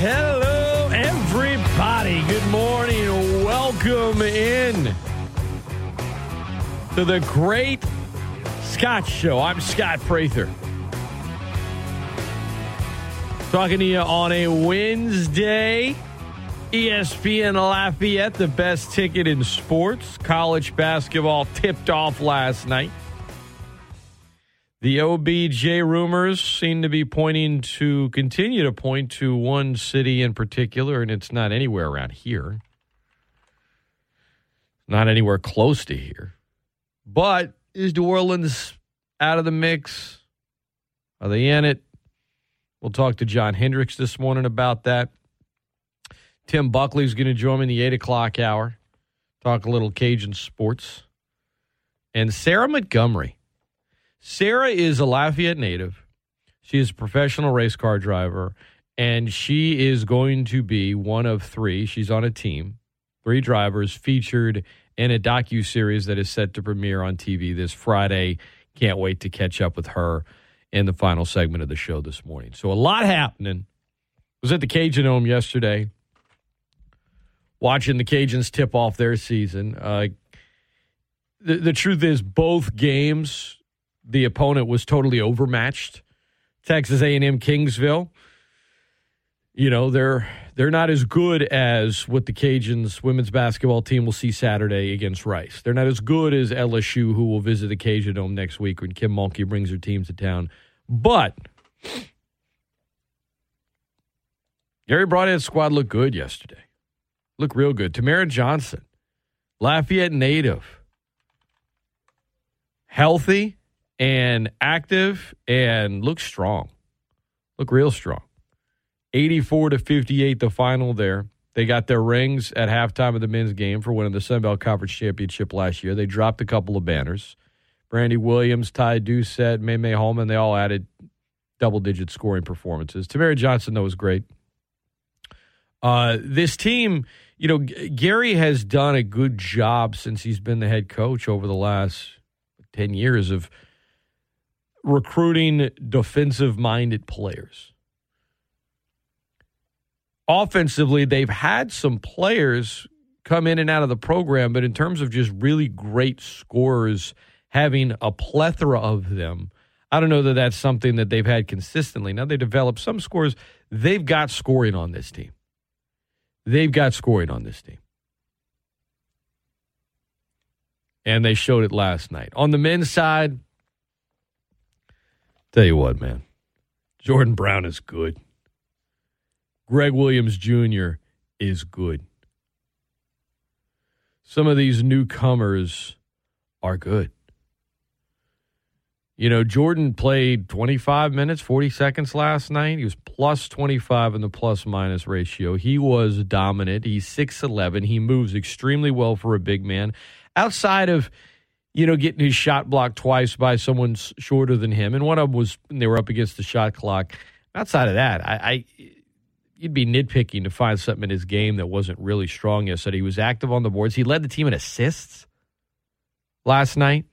Hello, everybody. Good morning. Welcome in to the Great Scott Show. I'm Scott Prather. Talking to you on a Wednesday. ESPN Lafayette, the best ticket in sports. College basketball tipped off last night. The OBJ rumors seem to be pointing to continue to point to one city in particular, and it's not anywhere around here. Not anywhere close to here. But is New Orleans out of the mix? Are they in it? We'll talk to John Hendrix this morning about that. Tim Buckley's going to join me in the 8 o'clock hour. Talk a little Cajun sports. And Sarah Montgomery Sarah is a Lafayette native. She is a professional race car driver, and she is going to be one of three. She's on a team, three drivers featured in a docu series that is set to premiere on TV this Friday. Can't wait to catch up with her in the final segment of the show this morning. So a lot happening. Was at the Cajun Dome yesterday, watching the Cajuns tip off their season. Uh, the, the truth is, both games the opponent was totally overmatched. Texas A&M Kingsville, you know, they're they're not as good as what the Cajuns women's basketball team will see Saturday against Rice. They're not as good as LSU, who will visit the Cajun Dome next week when Kim Mulkey brings her team to town. But Garry Brodhead's squad looked good yesterday. Looked real good. Tamara Johnson, Lafayette native, healthy and active and look strong. Look real strong. 84 to 58 the final there. They got their rings at halftime of the men's game for winning the Sun Belt Conference Championship last year. They dropped a couple of banners. Brandy Williams, Ty Doucette, May May Holman, they all added double digit scoring performances. Tamara Johnson, though, was great. Uh, this team, you know, Garry has done a good job since he's been the head coach over the last 10 years of – recruiting defensive minded players. Offensively, they've had some players come in and out of the program, but in terms of just really great scorers, having a plethora of them, I don't know that that's something that they've had consistently. Now they develop some scores. They've got scoring on this team. They've got scoring on this team. And they showed it last night. On the men's side, Tell you what, man. Jordan Brown is good. Greg Williams Jr. is good. Some of these newcomers are good. You know, Jordan played 25 minutes, 40 seconds last night. He was plus 25 in the plus minus ratio. He was dominant. He's 6'11. He moves extremely well for a big man. Outside of you know, getting his shot blocked twice by someone shorter than him, and one of them was when they were up against the shot clock. Outside of that, I, I you'd be nitpicking to find something in his game that wasn't really strong yesterday. He was active on the boards. He led the team in assists last night.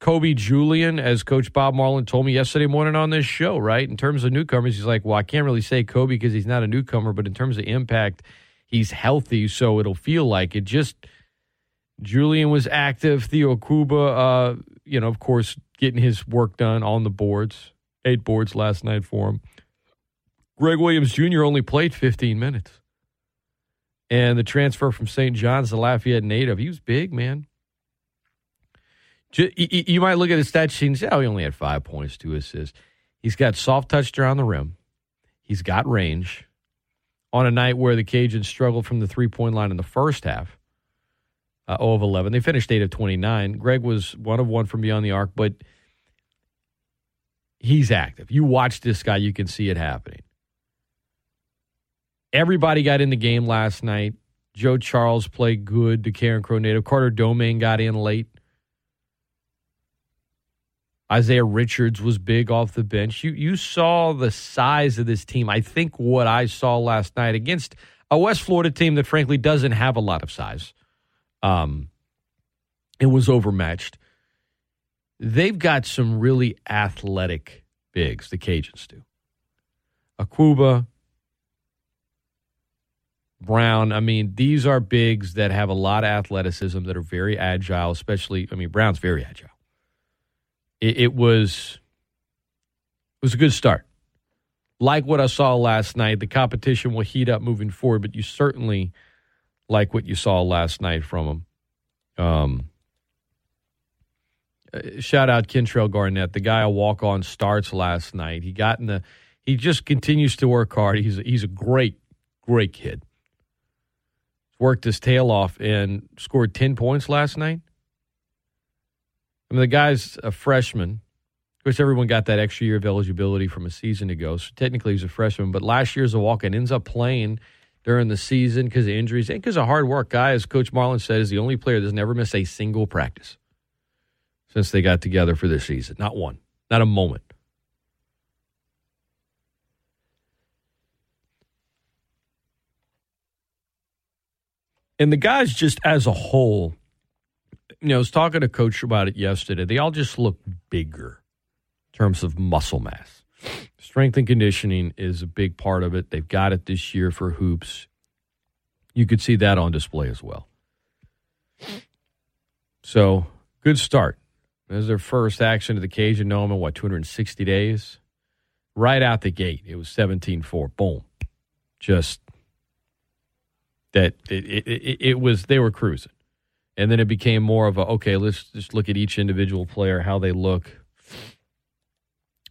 Kobe Julien, as Coach Bob Marlin told me yesterday morning on this show, right? In terms of newcomers, he's like, well, I can't really say Kobe because he's not a newcomer, but in terms of impact, he's healthy, so it'll feel like it. Just – Julien was active. Theo Kuba, uh, you know, of course, getting his work done on the boards. Eight boards last night for him. Greg Williams Jr. only played 15 minutes. And the transfer from St. John's to Lafayette native, he was big, man. You might look at his stat sheet and say, oh, he only had five points, two assists. He's got soft touch around the rim. He's got range. On a night where the Cajuns struggled from the three point line in the first half, uh, 0 of 11. They finished 8 of 29. Greg was one of one from beyond the arc, but he's active. You watch this guy, you can see it happening. Everybody got in the game last night. Joe Charles played good. The Carencro native. Carter Domain got in late. Isaiah Richards was big off the bench. You you saw the size of this team. I think what I saw last night against a West Florida team that frankly doesn't have a lot of size. Um it was overmatched. They've got some really athletic bigs, the Cajuns do. Akwuba, Brown. I mean, these are bigs that have a lot of athleticism that are very agile, especially, I mean, Brown's very agile. It, it was it was a good start. Like what I saw last night, the competition will heat up moving forward, but you certainly like what you saw last night from them. Um, uh, shout out Kentrell Garnett, the guy I walk on starts last night. He got in the he just continues to work hard. He's a, he's a great great kid. Worked his tail off and scored 10 points last night. I mean the guy's a freshman. Of course everyone got that extra year of eligibility from a season ago. So technically he's a freshman, but last year's a walk and ends up playing during the season because of injuries and because of hard work. Guy, as Coach Marlin said, is the only player that's never missed a single practice since they got together for this season. Not one, not a moment. And the guys, just as a whole, you know, I was talking to Coach about it yesterday. They all just look bigger in terms of muscle mass. Strength and conditioning is a big part of it. They've got it this year for hoops. You could see that on display as well. So, good start. As their first action to the Cajun Dome in what 260 days. Right out the gate, it was 17-4. Boom, just that it, it, it, it was they were cruising, and then it became more of a okay. Let's just look at each individual player, how they look.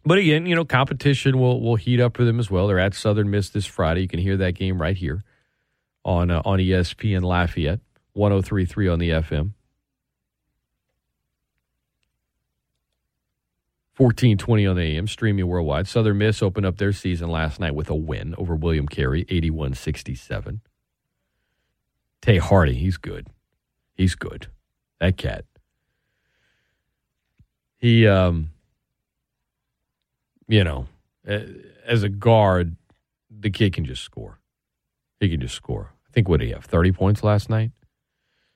But again, you know, competition will will heat up for them as well. They're at Southern Miss this Friday. You can hear that game right here on uh, on ESPN Lafayette, 103.3 on the FM. 1420 on the AM, streaming worldwide. Southern Miss opened up their season last night with a win over William Carey, 81 67. Tay Hardy, he's good. He's good. That cat. He, um, you know, as a guard, the kid can just score. He can just score. I think what did he have? 30 points last night?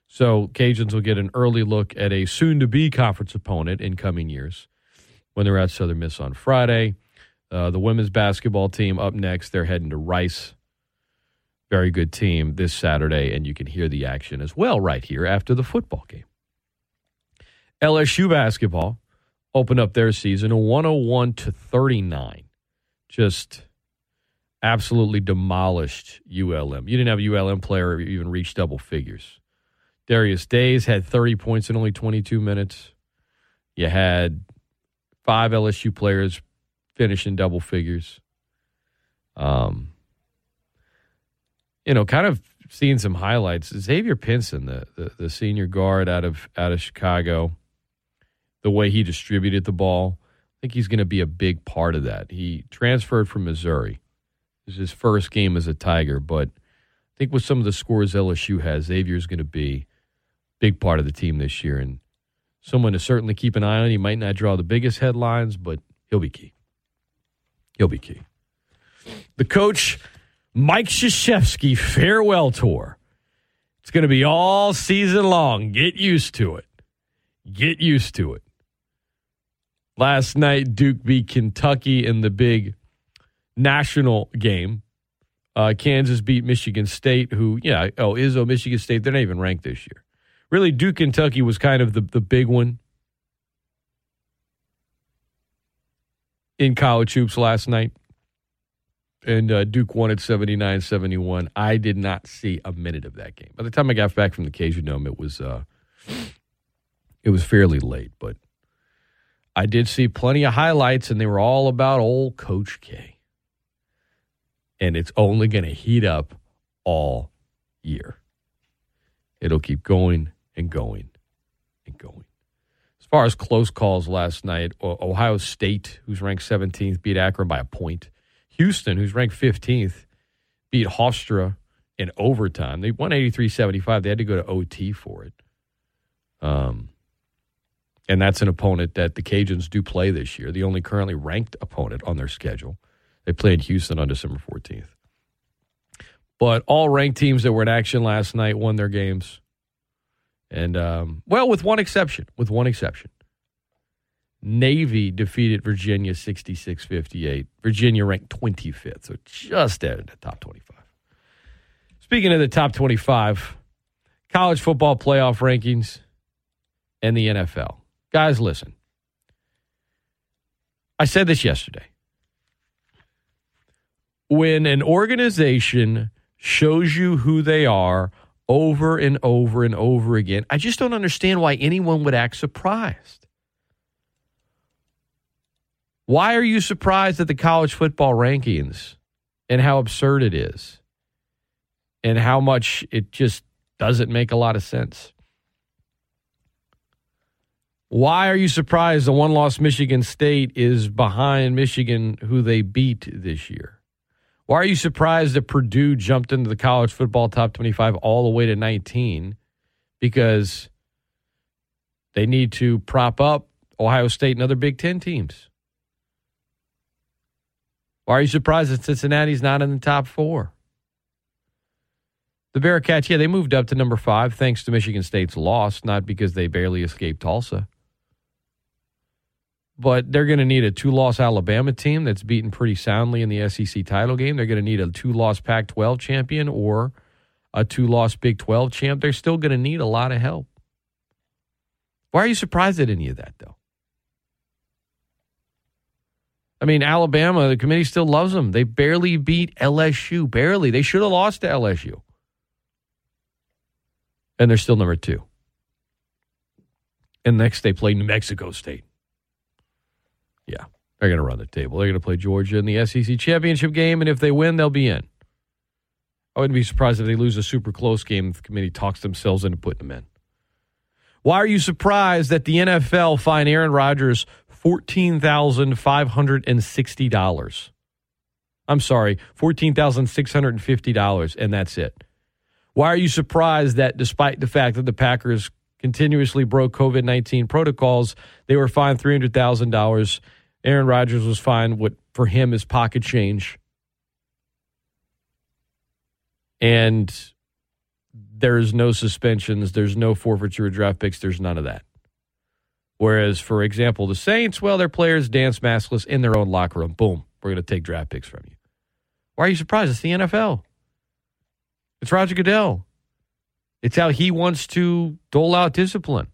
So Cajuns will get an early look at a soon to be conference opponent in coming years when they're at Southern Miss on Friday. Uh, the women's basketball team up next. They're heading to Rice. Very good team this Saturday, and you can hear the action as well right here after the football game. LSU basketball opened up their season 101 to 39. Just absolutely demolished ULM. You didn't have a ULM player even reach double figures. Darius Days had 30 points in only 22 minutes. You had five LSU players finish in double figures. Um, you know, kind of seeing some highlights. Xavier Pinson, the, the, the senior guard out of out of Chicago, the way he distributed the ball, I think he's going to be a big part of that. He transferred from Missouri. This is his first game as a Tiger, but I think with some of the scores LSU has, Xavier's going to be a big part of the team this year and someone to certainly keep an eye on. He might not draw the biggest headlines, but he'll be key. He'll be key. The coach, Mike Krzyzewski farewell tour. It's going to be all season long. Get used to it. Get used to it. Last night, Duke beat Kentucky in the big national game. Uh, Kansas beat Michigan State, who, yeah, oh, Izzo, Michigan State, they're not even ranked this year really Duke Kentucky was kind of the, the big one in college hoops last night. And uh, Duke won at 79 71. I did not see a minute of that game. By the time I got back from the Cajun Dome, it was, uh, it was fairly late, but I did see plenty of highlights, and they were all about old Coach K. And it's only going to heat up all year. It'll keep going and going and going. As far as close calls last night, Ohio State, who's ranked 17th, beat Akron by a point. Houston, who's ranked 15th, beat Hofstra in overtime. They won 83-75. They had to go to OT for it. Um, and that's an opponent that the Cajuns do play this year, the only currently ranked opponent on their schedule. They play in Houston on December 14th. But all ranked teams that were in action last night won their games. And, um, well, with one exception, with one exception. Navy defeated Virginia 66 58. Virginia ranked 25th, so just out of the top 25. Speaking of the top 25, college football playoff rankings and the NFL. Guys, listen. I said this yesterday. When an organization shows you who they are over and over and over again, I just don't understand why anyone would act surprised. Why are you surprised at the college football rankings and how absurd it is and how much it just doesn't make a lot of sense? Why are you surprised the one loss Michigan State is behind Michigan, who they beat this year? Why are you surprised that Purdue jumped into the college football top 25 all the way to 19? Because they need to prop up Ohio State and other Big Ten teams. Why are you surprised that Cincinnati's not in the top four? The Bearcats, yeah, they moved up to number five thanks to Michigan State's loss, not because they barely escaped Tulsa but they're going to need a two loss Alabama team that's beaten pretty soundly in the SEC title game. They're going to need a two loss Pac 12 champion or a two loss Big 12 champ. They're still going to need a lot of help. Why are you surprised at any of that, though? I mean, Alabama, the committee still loves them. They barely beat LSU. Barely. They should have lost to LSU. And they're still number two. And next they play New Mexico State. Yeah, they're going to run the table. They're going to play Georgia in the SEC championship game, and if they win, they'll be in. I wouldn't be surprised if they lose a super close game if the committee talks themselves into putting them in. Why are you surprised that the NFL fined Aaron Rodgers $14,560? I'm sorry, $14,650, and that's it. Why are you surprised that despite the fact that the Packers continuously broke COVID 19 protocols. They were fined $300,000. Aaron Rodgers was fined what for him is pocket change. And there's no suspensions, there's no forfeiture of draft picks, there's none of that. Whereas, for example, the Saints, well, their players dance maskless in their own locker room. Boom, we're going to take draft picks from you. Why are you surprised? It's the NFL. It's Roger Goodell. It's how he wants to dole out discipline.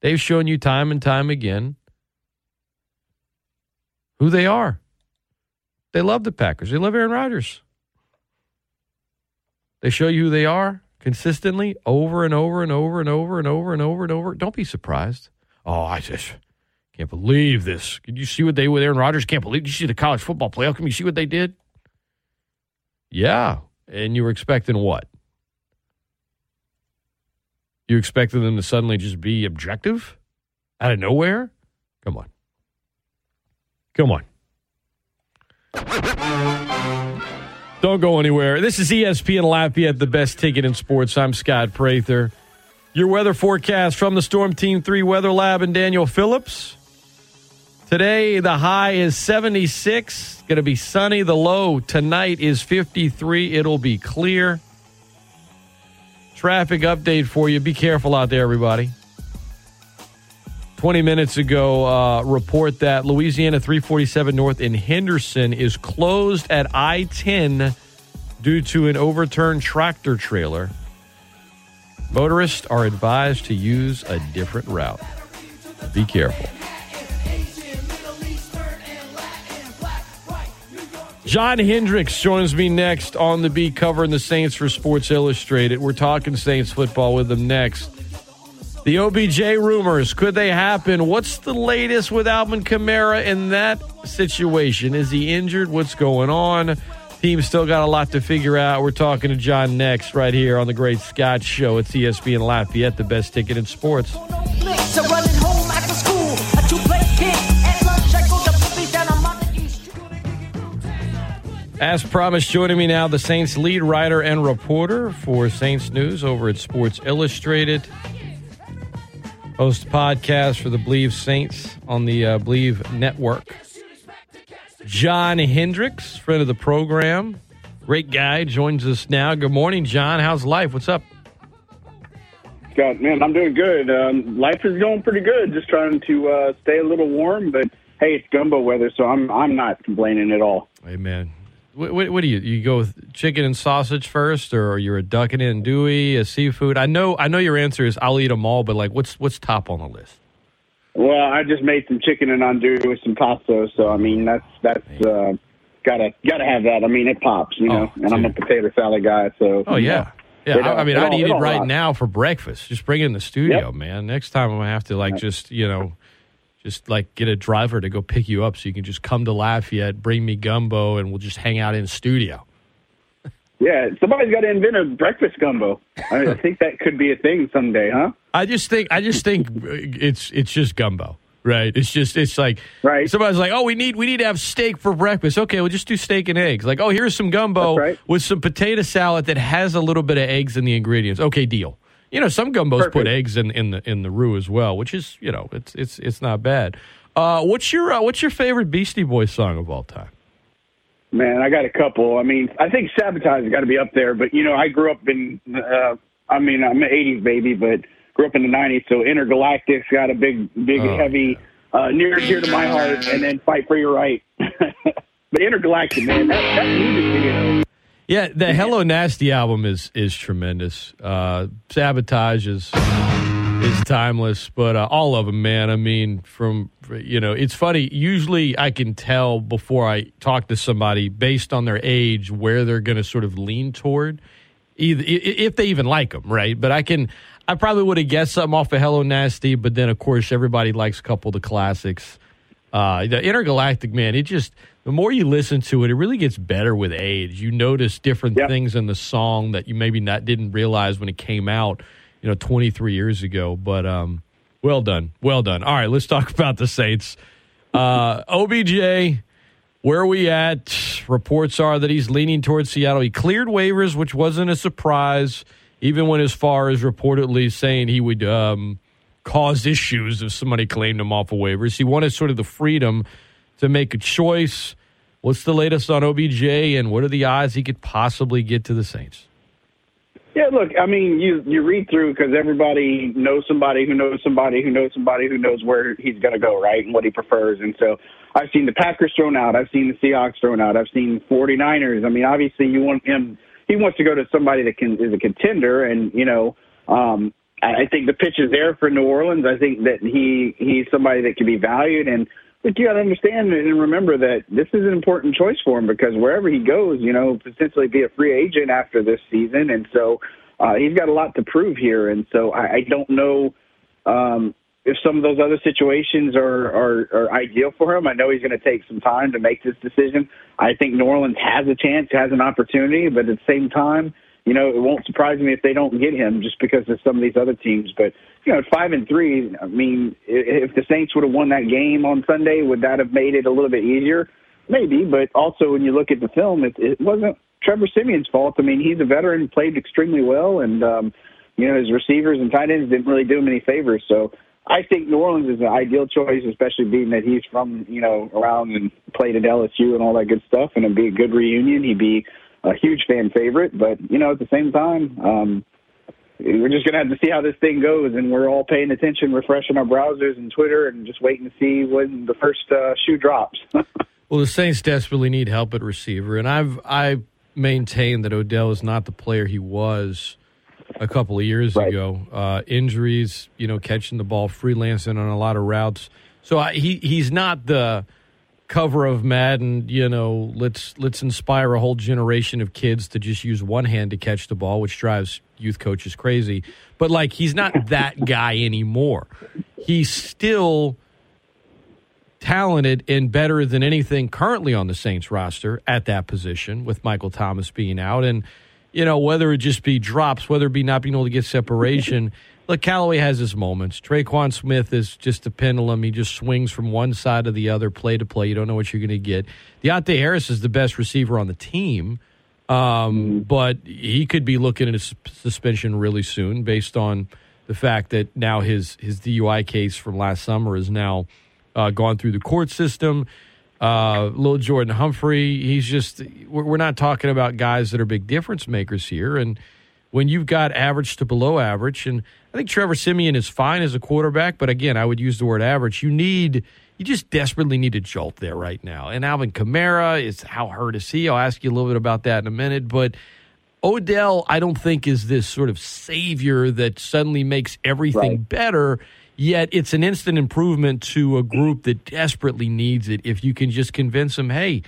They've shown you time and time again who they are. They love the Packers. They love Aaron Rodgers. They show you who they are consistently over and over and over and over and over and over and over. Don't be surprised. Oh, I just can't believe this. Can you see what they did with Aaron Rodgers? Can't believe. Did you see the college football playoff? Can you see what they did? Yeah. And you were expecting what? You expected them to suddenly just be objective out of nowhere? Come on. Come on. Don't go anywhere. This is ESPN Lafayette, the best ticket in sports. I'm Scott Prather. Your weather forecast from the Storm Team 3 Weather Lab and Daniel Phillips. Today, the high is 76. Going to be sunny. The low tonight is 53. It'll be clear. Traffic update for you. Be careful out there, everybody. 20 minutes ago, uh, report that Louisiana 347 North in Henderson is closed at I 10 due to an overturned tractor trailer. Motorists are advised to use a different route. Be careful. John Hendrix joins me next on the beat covering the Saints for Sports Illustrated. We're talking Saints football with him next. The OBJ rumors, could they happen? What's the latest with Alvin Kamara in that situation? Is he injured? What's going on? Team's still got a lot to figure out. We're talking to John next, right here on the Great Scott Show. It's ESPN Lafayette, the best ticket in sports. As promised, joining me now, the Saints lead writer and reporter for Saints News over at Sports Illustrated. Host podcast for the Believe Saints on the uh, Believe Network. John Hendrix, friend of the program, great guy, joins us now. Good morning, John. How's life? What's up? God, man, I'm doing good. Um, life is going pretty good. Just trying to uh, stay a little warm, but hey, it's gumbo weather, so I'm I'm not complaining at all. Man. What, what, what do you you go with chicken and sausage first, or you're a duck and andouille, a seafood? I know I know your answer is I'll eat them all, but like what's what's top on the list? Well, I just made some chicken and andouille with some pasta, so I mean that's that's uh, gotta gotta have that. I mean it pops, you know. Oh, and I'm a potato salad guy, so Oh yeah. Yeah, It I, I mean, I'd all- eat it right now for breakfast. Just bring it in the studio, Yep. man. Next time I'm gonna have to like just you know, just like get a driver to go pick you up so you can just come to Lafayette, bring me gumbo, and we'll just hang out in the studio. Yeah, somebody's got to invent a breakfast gumbo. I, I think that could be a thing someday, huh? I just think I just think uh, it's it's just gumbo, right? It's just it's like Right. Somebody's like, oh, we need we need to have steak for breakfast. Okay, we'll just do steak and eggs. Like, oh, here's some gumbo right. with some potato salad that has a little bit of eggs in the ingredients. Okay, deal. You know, some gumbos put eggs in, in the in the roux as well, which is you know it's it's it's not bad. Uh, what's your uh, what's your favorite Beastie Boys song of all time? Man, I got a couple. I mean, I think Sabotage has got to be up there, but you know, I grew up in. Uh, I mean, I'm an '80s baby, but grew up in the '90s, so Intergalactic's got a big, big, Oh, heavy, uh, near dear to my heart, and then Fight for Your Right. but Intergalactic, man, that, that music video. Yeah, the Hello Nasty album is is tremendous. Uh, Sabotage is is timeless, but uh, all of them, man. I mean, from you know, it's funny. Usually, I can tell before I talk to somebody based on their age where they're going to sort of lean toward, either if they even like them, right? But I can. I probably would have guessed something off of Hello Nasty, but then of course everybody likes a couple of the classics. Uh, the intergalactic man, it just the more you listen to it, it really gets better with age. You notice different Yep. things in the song that you maybe not didn't realize when it came out, you know, 23 years ago. But um, well done, well done. All right, let's talk about the Saints. Uh, OBJ, where are we at? Reports are that he's leaning towards Seattle. He cleared waivers, which wasn't a surprise, even went as far as reportedly saying he would um, cause issues if somebody claimed him off of waivers. He wanted sort of the freedom to make a choice. What's the latest on OBJ, and what are the odds he could possibly get to the Saints? Yeah, look, I mean, you you read through because everybody knows somebody who knows somebody who knows somebody who knows where he's going to go, right, and what he prefers. And so I've seen the Packers thrown out. I've seen the Seahawks thrown out. I've seen 49ers. I mean, obviously, you want him. He wants to go to somebody that can is a contender, and you know, um, I think the pitch is there for New Orleans. I think that he he's somebody that can be valued and. But you got to understand and remember that this is an important choice for him because wherever he goes, you know, potentially be a free agent after this season, and so uh, he's got a lot to prove here. And so I, I don't know um, if some of those other situations are, are are ideal for him. I know he's going to take some time to make this decision. I think New Orleans has a chance, has an opportunity, but at the same time, you know, it won't surprise me if they don't get him just because of some of these other teams. But you know, five and three, I mean, if the Saints would have won that game on Sunday, would that have made it a little bit easier? Maybe, but also when you look at the film, it, it wasn't Trevor Siemian's fault. I mean, he's a veteran, played extremely well, and um, you know his receivers and tight ends didn't really do him any favors. So I think New Orleans is an ideal choice, especially being that he's from you know around and played at LSU and all that good stuff, and it'd be a good reunion. He'd be a huge fan favorite, but you know at the same time. um we're just going to have to see how this thing goes, and we're all paying attention, refreshing our browsers and Twitter, and just waiting to see when the first uh, shoe drops. Well, the Saints desperately need help at receiver, and I've I maintain that Odell is not the player he was a couple of years Right. ago. Uh, injuries, you know, catching the ball, freelancing on a lot of routes. So I, he he's not the cover of Madden. You know, let's let's inspire a whole generation of kids to just use one hand to catch the ball, which drives youth coaches crazy. But like, he's not that guy anymore. He's still talented and better than anything currently on the Saints roster at that position, with Michael Thomas being out. And, you know, whether it just be drops, whether it be not being able to get separation. Look, Callaway has his moments. Tre'Quan Smith is just a pendulum. He just swings from one side to the other, play to play. You don't know what you're going to get. Deonte Harris is the best receiver on the team, um, but he could be looking at a suspension really soon based on the fact that now his his DUI case from last summer is now uh, gone through the court system. Uh, Lil Jordan Humphrey, he's just, we're not talking about guys that are big difference makers here. And when you've got average to below average, and I think Trevor Siemian is fine as a quarterback, but again, I would use the word average. You need, you just desperately need a jolt there right now. And Alvin Kamara is, how hurt is he? I'll ask you a little bit about that in a minute, but Odell, I don't think is this sort of savior that suddenly makes everything Right. better. Yet it's an instant improvement to a group that desperately needs it. If you can just convince them, hey,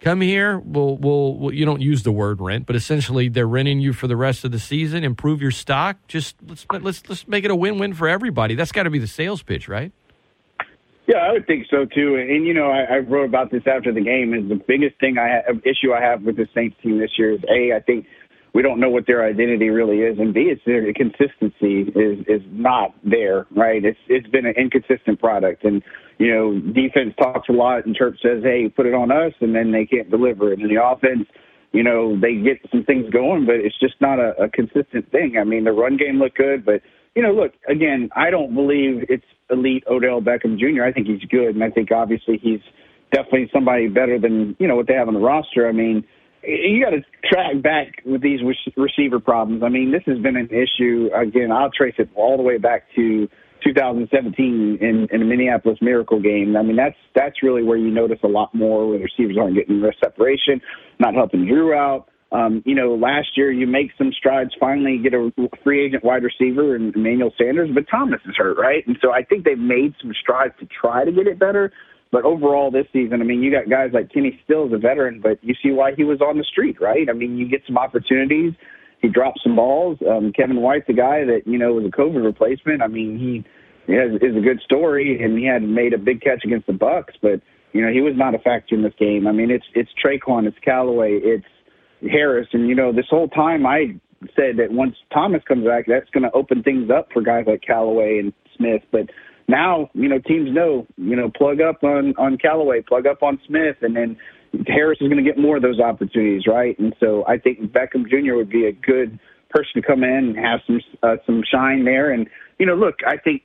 come here. We'll, we'll, we'll, you don't use the word rent, but essentially they're renting you for the rest of the season. Improve your stock. Just let's let's let's make it a win-win for everybody. That's got to be the sales pitch, right? Yeah, I would think so too. And, and you know, I, I wrote about this after the game. Is the biggest thing I have, issue I have with the Saints team this year is a I think we don't know what their identity really is, and b it's their consistency is is not there. Right? It's it's been an inconsistent product, and you know, defense talks a lot, and Church says, "Hey, put it on us," and then they can't deliver it. And the offense, you know, they get some things going, but it's just not a, a consistent thing. I mean, the run game looked good, but you know, look again. I don't believe it's elite Odell Beckham Jr. I think he's good, and I think obviously he's definitely somebody better than you know what they have on the roster. I mean, you got to track back with these receiver problems. I mean, this has been an issue. Again, I'll trace it all the way back to 2017 in, in the Minneapolis Miracle game. I mean, that's that's really where you notice a lot more where the receivers aren't getting the separation, not helping Drew out. Um, you know, last year you make some strides, finally get a free agent wide receiver and Emmanuel Sanders, but Thomas is hurt, right? And so I think they've made some strides to try to get it better. But overall, this season, I mean, you got guys like Kenny Stills, a veteran, but you see why he was on the street, right? I mean, you get some opportunities. He dropped some balls. Um, Kevin White's a guy that you know was a COVID replacement. I mean, he has, is a good story, and he had made a big catch against the Bucs, but you know he was not a factor in this game. I mean, it's it's Tre'Quan, it's Callaway, it's Harris, and you know this whole time I said that once Thomas comes back, that's going to open things up for guys like Callaway and Smith, but now you know teams know you know plug up on on Callaway, plug up on Smith, and then Harris is going to get more of those opportunities, right? And so I think Beckham Jr. would be a good person to come in and have some uh, some shine there. And you know, look, I think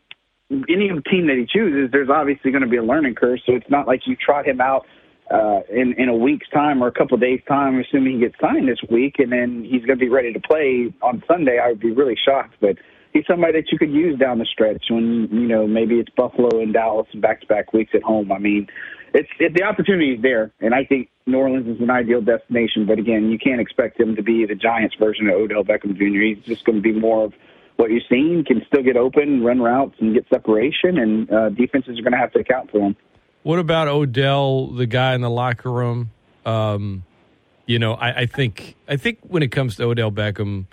any team that he chooses, there's obviously going to be a learning curve. So it's not like you trot him out uh, in in a week's time or a couple of days' time, assuming he gets signed this week, and then he's going to be ready to play on Sunday. I would be really shocked, but he's somebody that you could use down the stretch when you know maybe it's Buffalo and Dallas and back-to-back weeks at home. I mean, it's it, the opportunity is there, and I think New Orleans is an ideal destination. But again, you can't expect him to be the Giants' version of Odell Beckham Jr. He's just going to be more of what you've seen. Can still get open, run routes, and get separation, and uh, defenses are going to have to account for him. What about Odell, the guy in the locker room? Um, you know, I, I think I think when it comes to Odell Beckham,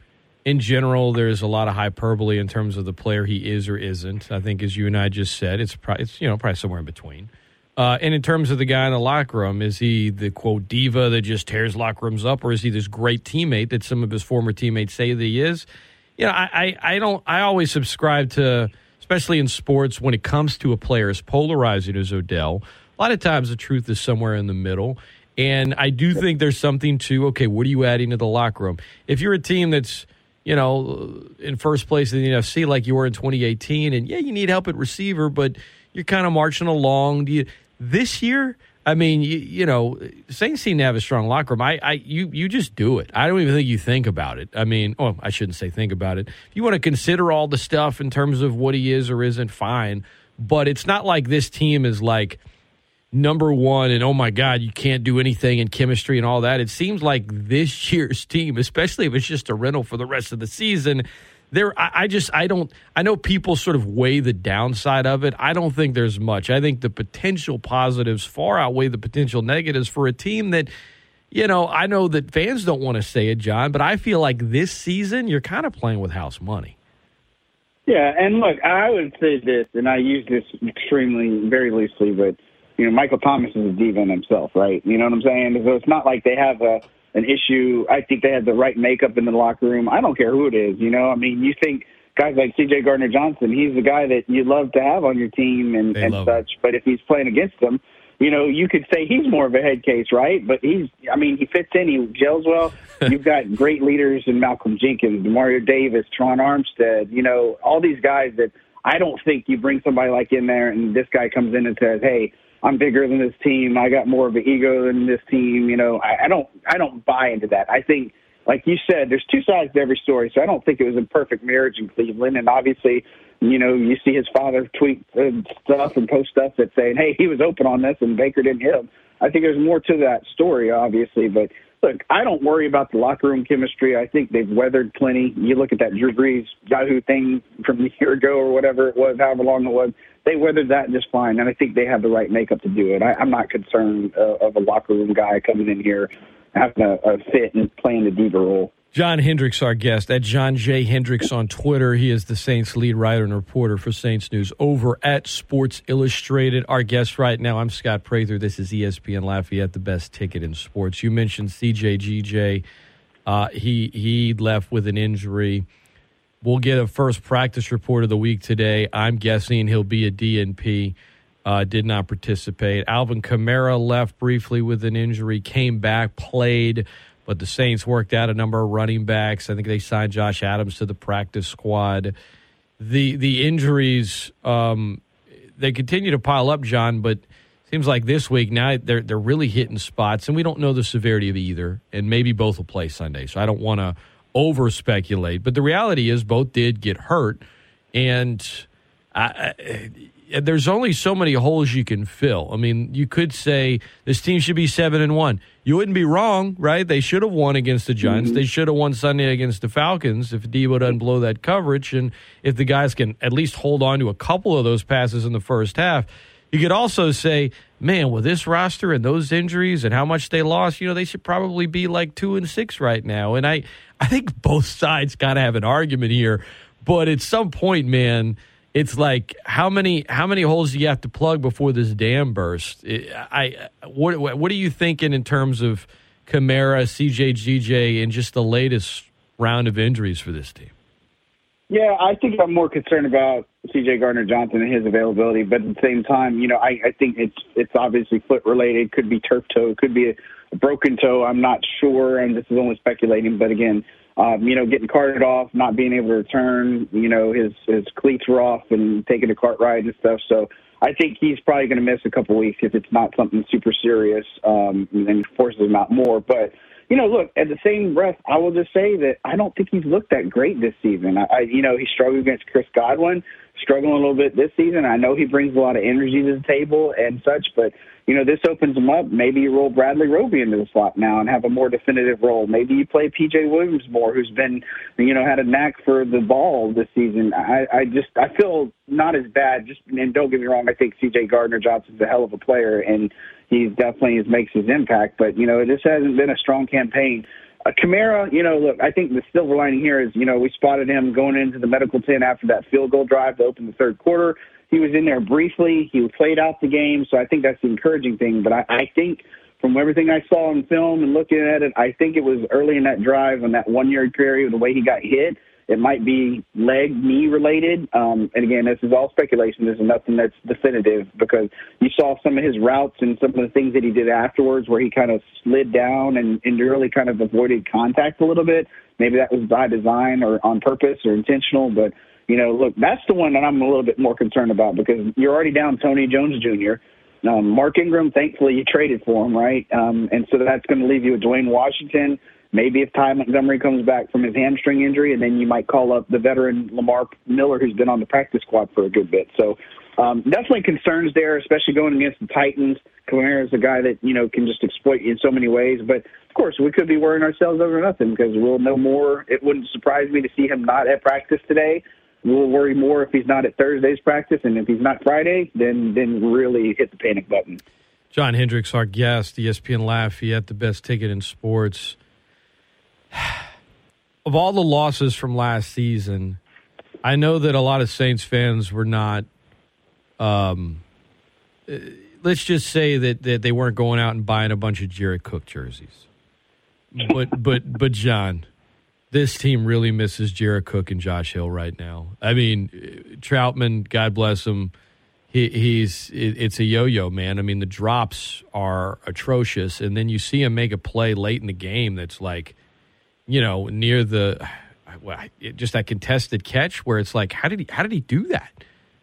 in general, there's a lot of hyperbole in terms of the player he is or isn't. I think, as you and I just said, it's probably it's you know probably somewhere in between. Uh, and in terms of the guy in the locker room, is he the quote diva that just tears locker rooms up, or is he this great teammate that some of his former teammates say that he is? You know, I, I, I don't. I always subscribe to, especially in sports, when it comes to a player as polarizing as Odell. A lot of times, the truth is somewhere in the middle. And I do think there's something to okay, what are you adding to the locker room? If you're a team that's you know in first place in the NFC like you were in 2018, and yeah, you need help at receiver, but you're kind of marching along. Do you this year? I mean, you, you know, Saints seem to have a strong locker room. I, I, you, you just do it. I don't even think you think about it. I mean, oh, I shouldn't say think about it. You want to consider all the stuff in terms of what he is or isn't, fine. But it's not like this team is like number one and oh my god you can't do anything in chemistry and all that. It seems like this year's team especially if it's just a rental for the rest of the season there I, I just i don't i know people sort of weigh the downside of it. I don't think there's much. I think the potential positives far outweigh the potential negatives for a team that you know i know that fans don't want to say it john but i feel like this season you're kind of playing with house money. Yeah, and look, I would say this, and I use this extremely, very loosely, but you know, Michael Thomas is a diva in himself, right? You know what I'm saying? So it's not like they have a an issue. I think they have the right makeup in the locker room. I don't care who it is. You know, I mean, you think guys like C.J. Gardner Johnson, he's the guy that you love to have on your team and, They and such. But if he's playing against them, you know, you could say he's more of a head case, right? But he's, I mean, he fits in, he gels well. You've got great leaders in Malcolm Jenkins, Mario Davis, Tron Armstead, you know, all these guys that I don't think you bring somebody like in there and this guy comes in and says, hey, I'm bigger than this team. I got more of an ego than this team. You know, I, I don't, I don't buy into that. I think, like you said, there's two sides to every story. So I don't think it was a perfect marriage in Cleveland. And obviously, you know, you see his father tweet uh, stuff and post stuff that's saying, hey, he was open on this and Baker didn't hit him. I think there's more to that story, obviously. But look, I don't worry about the locker room chemistry. I think they've weathered plenty. You look at that Drew Brees Yahoo thing from a year ago or whatever it was, however long it was. They weathered that just fine, and I think they have the right makeup to do it. I, I'm not concerned uh, of a locker room guy coming in here having a, a fit and playing the diva role. John Hendrix, our guest, at John J. Hendrix on Twitter. He is the Saints lead writer and reporter for Saints News over at Sports Illustrated. Our guest right now, I'm Scott Prather. This is ESPN Lafayette, the best ticket in sports. You mentioned CJGJ. Uh, he he left with an injury. We'll get a first practice report of the week today. I'm guessing he'll be a DNP. Uh, did not participate. Alvin Kamara left briefly with an injury, came back, played, but the Saints worked out a number of running backs. I think they signed Josh Adams to the practice squad. The the injuries um, they continue to pile up, John, but seems like this week now they're they're really hitting spots, and we don't know the severity of either, and maybe both will play Sunday. So I don't want to over speculate, but the reality is both did get hurt, and I, Uh, there's only so many holes you can fill. I mean, you could say this team should be seven and one. You wouldn't be wrong, right? They should have won against the Giants. Mm-hmm. They should have won Sunday against the Falcons if Debo doesn't blow that coverage, and if the guys can at least hold on to a couple of those passes in the first half. You could also say, man, with this roster and those injuries and how much they lost, you know, they should probably be like two and six right now. And I, I think both sides kind of have an argument here. But at some point, man, it's like how many how many holes do you have to plug before this dam bursts? I, what what are you thinking in terms of Kamara, CJ, GJ, and just the latest round of injuries for this team? Yeah, I think I'm more concerned about C.J. Gardner Johnson and his availability, but at the same time, you know, I, I think it's it's obviously foot related. Could be turf toe, could be a, a broken toe. I'm not sure, and this is only speculating. But again, um, you know, getting carted off, not being able to return, you know, his his cleats were off and taking a cart ride and stuff. So I think he's probably going to miss a couple weeks if it's not something super serious um, and forces him out more. But you know, look, at the same breath, I will just say that I don't think he's looked that great this season. I, I you know, he struggled against Chris Godwin, struggling a little bit this season. I know he brings a lot of energy to the table and such, but you know, this opens them up. Maybe you roll Bradley Roby into the slot now and have a more definitive role. Maybe you play PJ Williams more, who's been, you know, had a knack for the ball this season. I, I just, I feel not as bad. Just, and don't get me wrong, I think CJ Gardner Johnson's a hell of a player, and he definitely makes his impact. But you know, this hasn't been a strong campaign. Uh, Kamara, you know, look, I think the silver lining here is, you know, we spotted him going into the medical tent after that field goal drive to open the third quarter. He was in there briefly. He played out the game, so I think that's the encouraging thing. But I, I think from everything I saw in film and looking at it, I think it was early in that drive on that one yard period, the way he got hit. It might be leg, knee related. Um, and again, this is all speculation. There's nothing that's definitive because you saw some of his routes and some of the things that he did afterwards where he kind of slid down and, and really kind of avoided contact a little bit. Maybe that was by design or on purpose or intentional. But, you know, look, that's the one that I'm a little bit more concerned about because you're already down Tony Jones Jr. Um, Mark Ingram, thankfully, you traded for him, right? Um, and so that's going to leave you with Dwayne Washington. Maybe if Ty Montgomery comes back from his hamstring injury, and then you might call up the veteran Lamar Miller, who's been on the practice squad for a good bit. So um, definitely concerns there, especially going against the Titans. Kamara is a guy that you know can just exploit you in so many ways. But of course, we could be worrying ourselves over nothing because we'll know more. It wouldn't surprise me to see him not at practice today. We'll worry more if he's not at Thursday's practice, and if he's not Friday, then then really hit the panic button. John Hendrix, our guest, ESPN Lafayette, the best ticket in sports. Of all the losses from last season, I know that a lot of Saints fans were not um, let's just say that, that they weren't going out and buying a bunch of Jared Cook jerseys. But but but John, this team really misses Jared Cook and Josh Hill right now. I mean, uh, Trautman, God bless him. He, he's it's a yo-yo, man. I mean, the drops are atrocious, and then you see him make a play late in the game that's like, you know, near the well, just that contested catch where it's like, how did he how did he do that?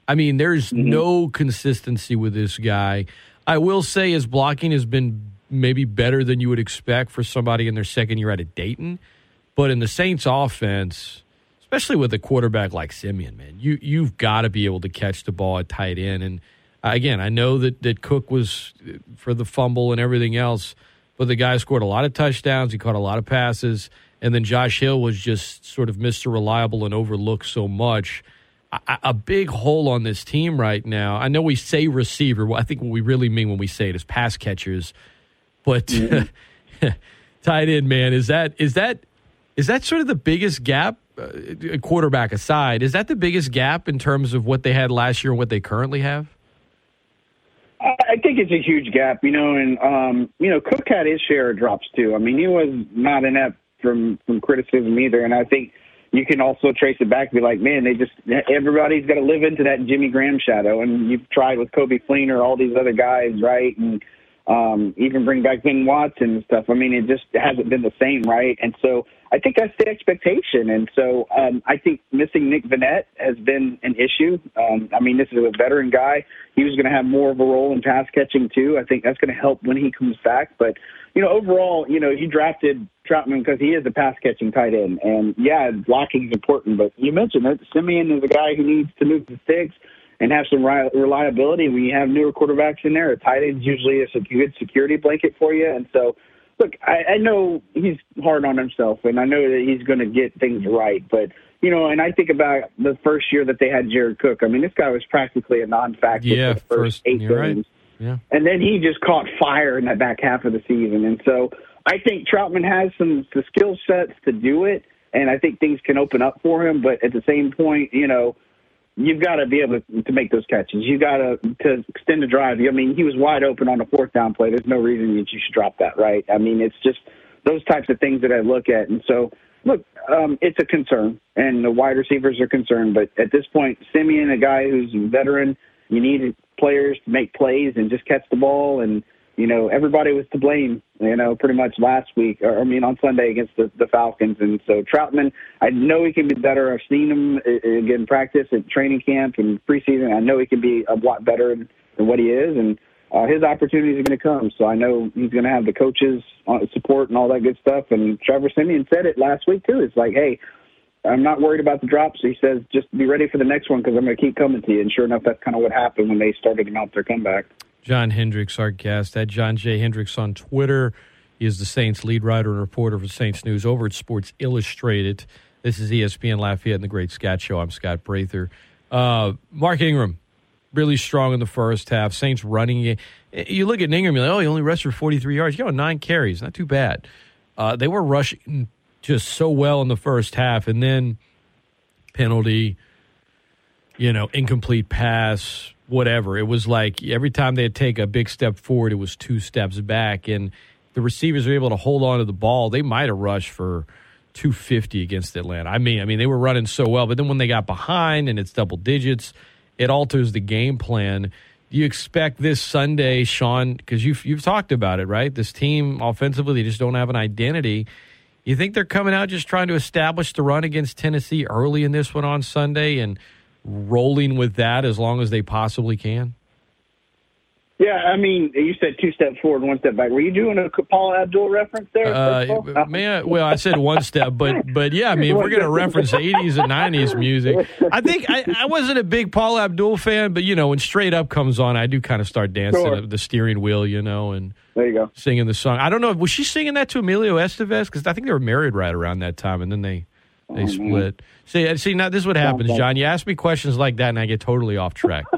I mean, there's mm-hmm. no consistency with this guy. I will say his blocking has been maybe better than you would expect for somebody in their second year out of Dayton. But in the Saints offense, especially with a quarterback like Siemian, man, you you've got to be able to catch the ball at tight end. And uh, again, I know that that Cook was uh, for the fumble and everything else, but the guy scored a lot of touchdowns. He caught a lot of passes, and then Josh Hill was just sort of Mr. Reliable and overlooked so much. A, a big hole on this team right now. I know we say receiver. Well, I think what we really mean when we say it is pass catchers. But tight end, man, is that is that is that sort of the biggest gap? Uh, quarterback aside, is that the biggest gap in terms of what they had last year and what they currently have? I think it's a huge gap, you know, and um, you know, Cook had his share of drops too. I mean, he was not inept from from criticism either, and I think you can also trace it back and be like, man, they just everybody's got to live into that Jimmy Graham shadow, and you've tried with Coby Fleener, all these other guys, right, and um, even bring back Ben Watson and stuff. I mean, it just hasn't been the same, right? And so I think that's the expectation. And so um, I think missing Nick Vannett has been an issue. Um, I mean, this is a veteran guy. He was going to have more of a role in pass catching too. I think that's going to help when he comes back. But you know, overall, you know, you drafted Trautman because he is a pass catching tight end, and yeah, blocking is important. But you mentioned that Siemian is a guy who needs to move the sticks and have some reliability. When you have newer quarterbacks in there, a tight end's usually a good security blanket for you. And so, look, I, I know he's hard on himself, and I know that he's going to get things right. But you know, and I think about the first year that they had Jared Cook. I mean, this guy was practically a non-factor Yeah, for the first, first- eight you're right. games. Yeah. And then he just caught fire in that back half of the season. And so I think Trautman has some the skill sets to do it, and I think things can open up for him. But at the same point, you know, you've got to be able to, to make those catches. You got to to extend the drive. I mean, he was wide open on a fourth down play. There's no reason that you should drop that, right? I mean, it's just those types of things that I look at. And so, look, um, it's a concern, and the wide receivers are concerned. But at this point, Siemian, a guy who's a veteran, you need players to make plays and just catch the ball. And you know, everybody was to blame. You know, pretty much last week, or I mean, on Sunday against the, the Falcons. And so Trautman, I know he can be better. I've seen him uh, uh, again practice at training camp and preseason. I know he can be a lot better than what he is, and uh, his opportunities are going to come. So I know he's going to have the coaches uh, support and all that good stuff. And Trevor Siemian said it last week too. It's like, hey, I'm not worried about the drops. He says, just be ready for the next one because I'm going to keep coming to you. And sure enough, that's kind of what happened when they started out their comeback. John Hendrix, our guest, at John J. Hendrix on Twitter. He is the Saints lead writer and reporter for Saints News over at Sports Illustrated. This is ESPN Lafayette and the Great Scott Show. I'm Scott Prather. Uh, Mark Ingram, really strong in the first half. Saints running. You look at Ingram, you're like, oh, he only rushed for 43 yards. You know, nine carries, not too bad. Uh, they were rushing just so well in the first half, and then penalty, you know, incomplete pass, whatever. It was like every time they'd take a big step forward, it was two steps back. And the receivers were able to hold on to the ball. They might have rushed for 250 against Atlanta. I mean, I mean, they were running so well, but then when they got behind and it's double digits, it alters the game plan. Do you expect this Sunday, Sean? Because you've you've talked about it, right? This team offensively, they just don't have an identity. You think they're coming out just trying to establish the run against Tennessee early in this one on Sunday and rolling with that as long as they possibly can? Yeah, I mean, you said two steps forward, one step back. Were you doing a Paula Abdul reference there? Uh, man, well, I said one step, but but yeah, I mean, if we're going to reference '80s and '90s music, I think I, I wasn't a big Paula Abdul fan, but you know, when Straight Up comes on, I do kind of start dancing Sure. the steering wheel, you know, and there you go. singing the song. I don't know, was she singing that to Emilio Estevez? Because I think they were married right around that time, and then they they split. See, uh, see, now this is what happens, John. You ask me questions like that, and I get totally off track.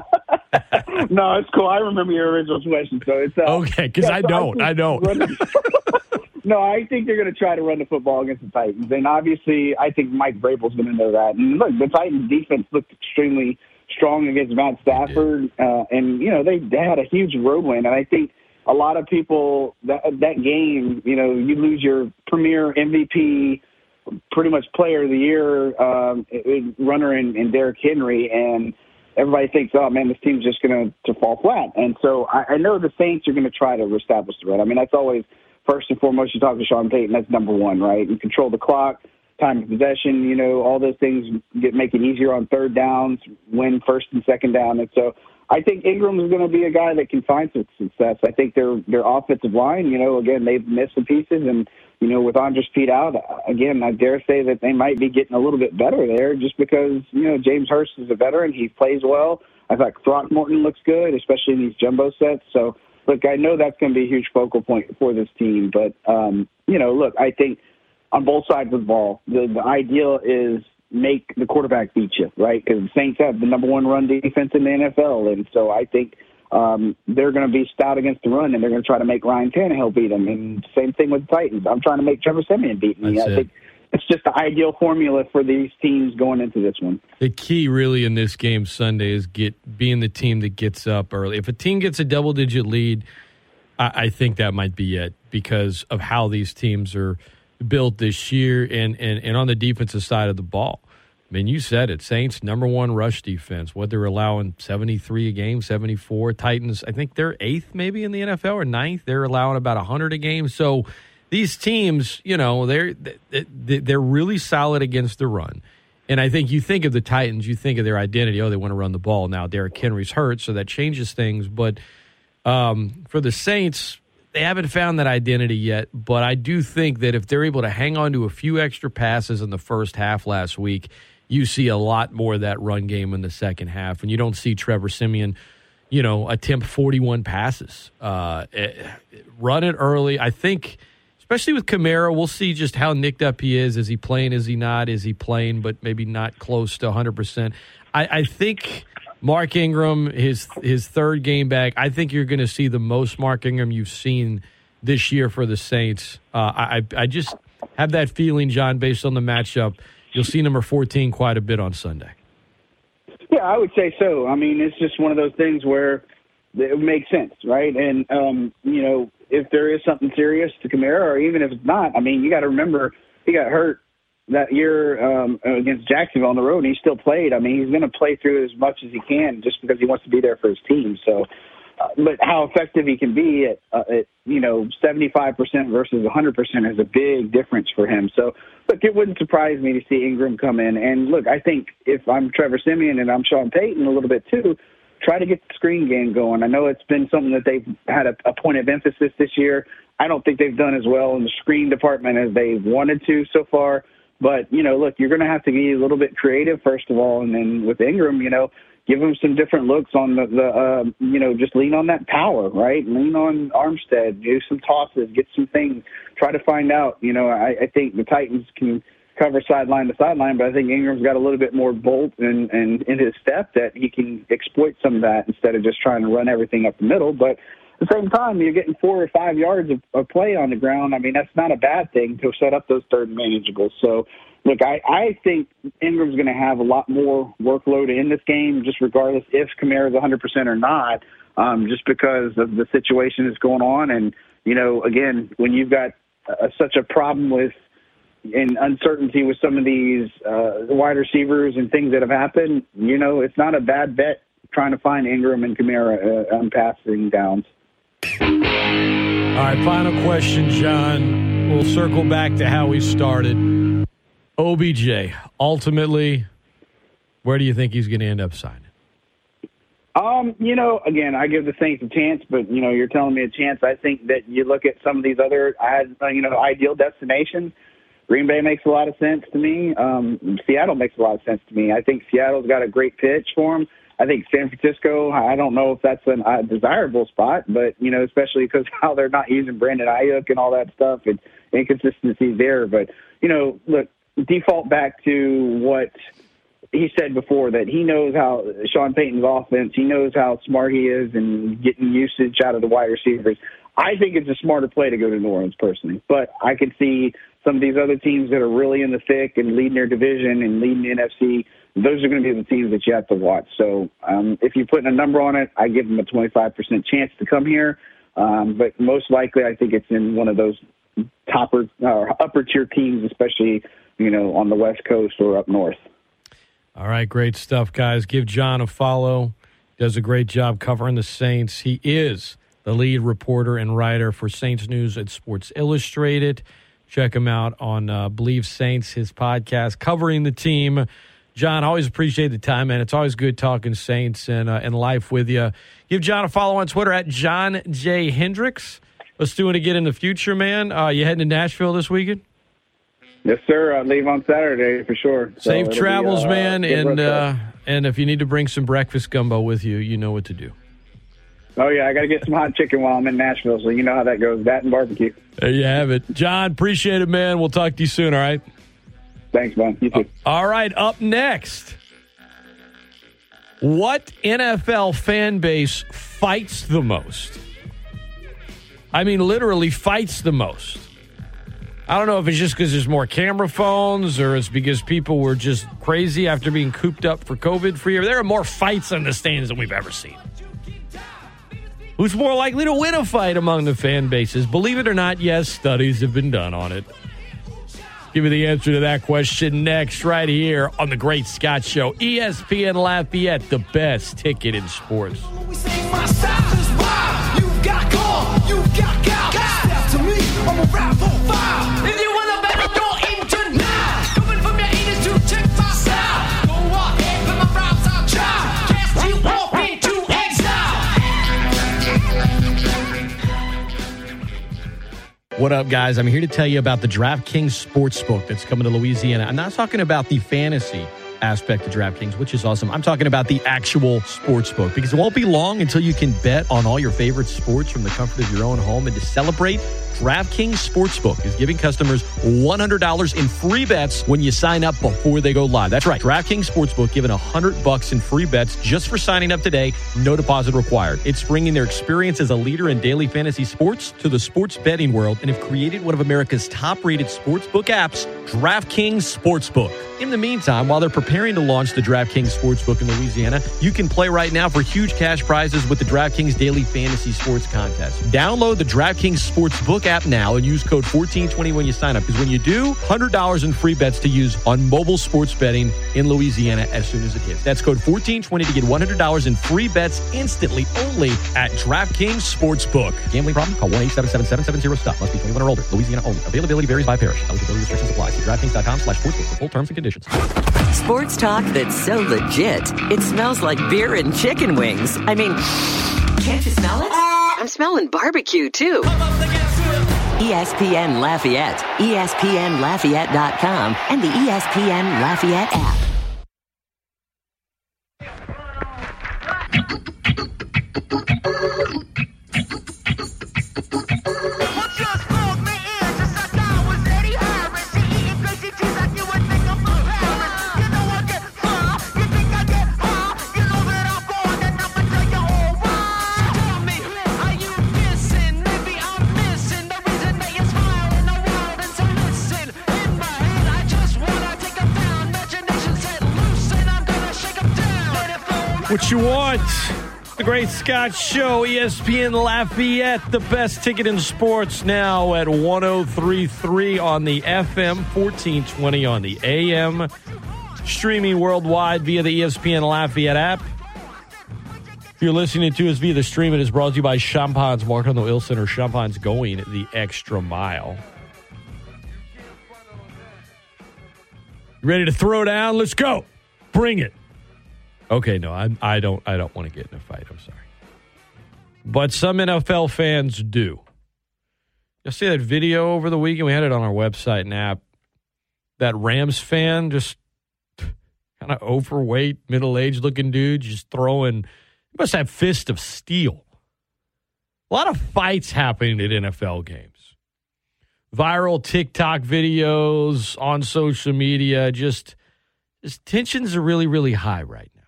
No, it's cool. I remember your original question, so it's uh, Okay, 'cause I so don't. think I don't. no, I think they're going to try to run the football against the Titans, and obviously, I think Mike Vrabel's going to know that. And look, the Titans' defense looked extremely strong against Matt Stafford, uh, and you know they, they had a huge road win, and I think a lot of people that that game, you know, you lose your premier MVP, pretty much player of the year um, runner in, in Derrick Henry, and everybody thinks, oh man, this team's just going to fall flat. And so I, I know the Saints are going to try to reestablish the run. I mean, that's always first and foremost. You talk to Sean Payton, that's number one, right? You control the clock, time of possession. You know, all those things get make it easier on third downs, win first and second down, and so. I think Ingram is going to be a guy that can find some success. I think their their offensive line, you know, again they've missed some pieces, and you know with Andrus Peat out, again I dare say that they might be getting a little bit better there, just because you know James Hurst is a veteran, he plays well. I thought Throckmorton looks good, especially in these jumbo sets. So look, I know that's going to be a huge focal point for this team, but um, you know, look, I think on both sides of the ball, the, the ideal is make the quarterback beat you, right? Because the Saints have the number one run defense in the NFL, and so I think um, they're going to be stout against the run, and they're going to try to make Ryan Tannehill beat them. And same thing with the Titans. I'm trying to make Trevor Siemian beat me. That's I it. think it's just the ideal formula for these teams going into this one. The key, really, in this game Sunday is get being the team that gets up early. If a team gets a double digit lead, I, I think that might be it because of how these teams are built this year and, and, and on the defensive side of the ball. I mean, you said it. Saints number one rush defense. What they're allowing seventy three a game, seventy four. Titans, I think they're eighth maybe in the NFL or ninth. They're allowing about hundred a game. So these teams, you know, they're they're really solid against the run. And I think you think of the Titans, you think of their identity. Oh, they want to run the ball now. Derrick Henry's hurt, so that changes things. But um, for the Saints, they haven't found that identity yet. But I do think that if they're able to hang on to a few extra passes in the first half last week, you see a lot more of that run game in the second half, and you don't see Trevor Siemian, you know, attempt 41 passes. Uh, run it early. I think, especially with Kamara, we'll see just how nicked up he is. Is he playing? Is he not? Is he playing, but maybe not close to 100%? I, I think Mark Ingram, his his third game back, I think you're going to see the most Mark Ingram you've seen this year for the Saints. Uh, I I just have that feeling, John, based on the matchup. You'll see number 14 quite a bit on Sunday. Yeah, I would say so. I mean, it's just one of those things where it makes sense, right? And um, you know, if there is something serious to Kamara, or even if it's not, I mean, you got to remember he got hurt that year um, against Jacksonville on the road, and he still played. I mean, he's going to play through as much as he can just because he wants to be there for his team. So, uh, but how effective he can be at, uh, at you know 75% versus 100% is a big difference for him. So, look, it wouldn't surprise me to see Ingram come in. And look, I think if I'm Trevor Siemian and I'm Sean Payton a little bit too, try to get the screen game going. I know it's been something that they've had a, a point of emphasis this year. I don't think they've done as well in the screen department as they've wanted to so far. But you know, look, you're going to have to be a little bit creative first of all, and then with Ingram, you know, give him some different looks on the, the uh, you know, just lean on that power, right? Lean on Armstead, do some tosses, get some things, try to find out. You know, I, I think the Titans can cover sideline to sideline, but I think Ingram's got a little bit more bolt and and in his step that he can exploit some of that instead of just trying to run everything up the middle. But the same time, you're getting four or five yards of, of play on the ground. I mean, that's not a bad thing to set up those third manageable. So, look, I, I think Ingram's going to have a lot more workload in this game, just regardless if Kamara's 100% or not, um, just because of the situation that's going on. And, you know, again, when you've got uh, such a problem with and uncertainty with some of these uh, wide receivers and things that have happened, you know, it's not a bad bet trying to find Ingram and Kamara uh, on passing downs. All right, final question, John. We'll circle back to how we started. OBJ, ultimately, where do you think he's going to end up signing? Um, you know, again, I give the Saints a chance, but you know, you're telling me a chance. I think that you look at some of these other, uh, you know, ideal destinations. Green Bay makes a lot of sense to me. Um, Seattle makes a lot of sense to me. I think Seattle's got a great pitch for him. I think San Francisco. I don't know if that's a desirable spot, but you know, especially because how they're not using Brandon Aiyuk and all that stuff, and inconsistencies there. But you know, look, default back to what he said before that he knows how Sean Payton's offense. He knows how smart he is and getting usage out of the wide receivers. I think it's a smarter play to go to New Orleans personally, but I can see some of these other teams that are really in the thick and leading their division and leading the NFC those are going to be the teams that you have to watch. So um, if you're putting a number on it, I give them a 25% chance to come here. Um, but most likely, I think it's in one of those topper or upper tier teams, especially you know on the West Coast or up north. All right, great stuff, guys. Give John a follow. Does a great job covering the Saints. He is the lead reporter and writer for Saints News at Sports Illustrated. Check him out on uh, Believe Saints, his podcast covering the team. John, always appreciate the time, man. It's always good talking Saints and uh, and life with you. Give John a follow on Twitter at John J Hendrix. Let's do it again in the future, man. Uh, you heading to Nashville this weekend? Yes, sir. I leave on Saturday for sure. So Safe it'll be, travels, uh, man, and uh, and if you need to bring some breakfast gumbo with you, you know what to do. oh yeah, I got to get some hot chicken while I'm in Nashville, so you know how that goes. That and barbecue. There you have it, John. Appreciate it, man. We'll talk to you soon. All right. Thanks, man. You too. Uh, all right. Up next, what NFL fan base fights the most? I mean, literally fights the most. I don't know if it's just because there's more camera phones or it's because people were just crazy after being cooped up for COVID for year. There are more fights in the stands than we've ever seen. Who's more likely to win a fight among the fan bases? Believe it or not, yes, studies have been done on it. Give you the answer to that question next, right here on The Great Scott Show. ESPN Lafayette, the best ticket in sports. What up, guys? I'm here to tell you about the DraftKings Sportsbook that's coming to Louisiana. I'm not talking about the fantasy aspect of DraftKings, which is awesome. I'm talking about the actual sportsbook because it won't be long until you can bet on all your favorite sports from the comfort of your own home. And to celebrate, DraftKings Sportsbook is giving customers $100 in free bets when you sign up before they go live. That's right. DraftKings Sportsbook giving 100 bucks in free bets just for signing up today. No deposit required. It's bringing their experience as a leader in daily fantasy sports to the sports betting world and have created one of America's top-rated sportsbook apps, DraftKings Sportsbook. In the meantime, while they're preparing to launch the DraftKings Sportsbook in Louisiana, you can play right now for huge cash prizes with the DraftKings Daily Fantasy Sports Contest. Download the DraftKings Sportsbook app now and use code 1420 when you sign up because when you do, $100 in free bets to use on mobile sports betting in Louisiana as soon as it hits. That's code 1420 to get $100 in free bets instantly only at DraftKings Sportsbook. Gambling problem? Call 1-877-770-STOP. Must be 21 or older. Louisiana only. Availability varies by parish. Eligibility restrictions apply. See DraftKings.com slash sportsbook for full terms and conditions. Sports talk that's so legit, it smells like beer and chicken wings. I mean, can't you smell it? I'm smelling barbecue too. ESPN Lafayette, ESPNLafayette.com, and the ESPN Lafayette app. What you want? The Great Scott Show, ESPN Lafayette, the best ticket in sports now at 1033 on the FM, 1420 on the AM, streaming worldwide via the ESPN Lafayette app. If you're listening to us via the stream, it is brought to you by Champagne's Mark on the Oil Center. Champagne's going the extra mile. Ready to throw down? Let's go. Bring it. Okay, no, I, I don't. I don't want to get in a fight. I'm sorry, but some NFL fans do. You see that video over the weekend? We had it on our website and app. That Rams fan, just kind of overweight, middle-aged looking dude, just throwing. He must have fist of steel. A lot of fights happening at NFL games. Viral TikTok videos on social media. Just, just tensions are really, really high right now.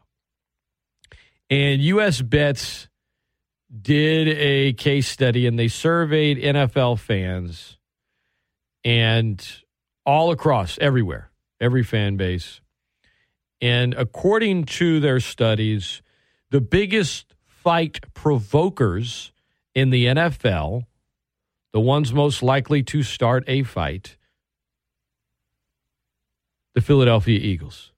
And US Bets did a case study and they surveyed NFL fans and all across everywhere, every fan base. And according to their studies, the biggest fight provokers in the NFL, the ones most likely to start a fight, the Philadelphia Eagles.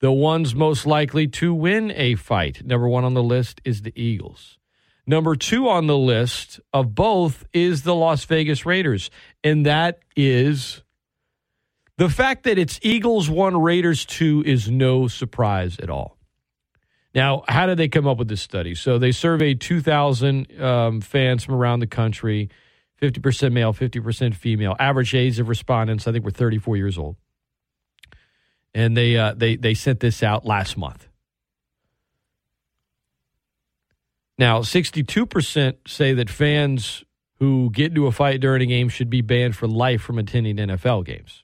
The ones most likely to win a fight, number one on the list is the Eagles. Number two on the list of both is the Las Vegas Raiders, and that is the fact that it's Eagles one, Raiders two is no surprise at all. Now, how did they come up with this study? So they surveyed 2,000 um, fans from around the country 50% male, 50% female. Average age of respondents, I think, were 34 years old. And they, uh, they, they sent this out last month. Now, 62% say that fans who get into a fight during a game should be banned for life from attending NFL games.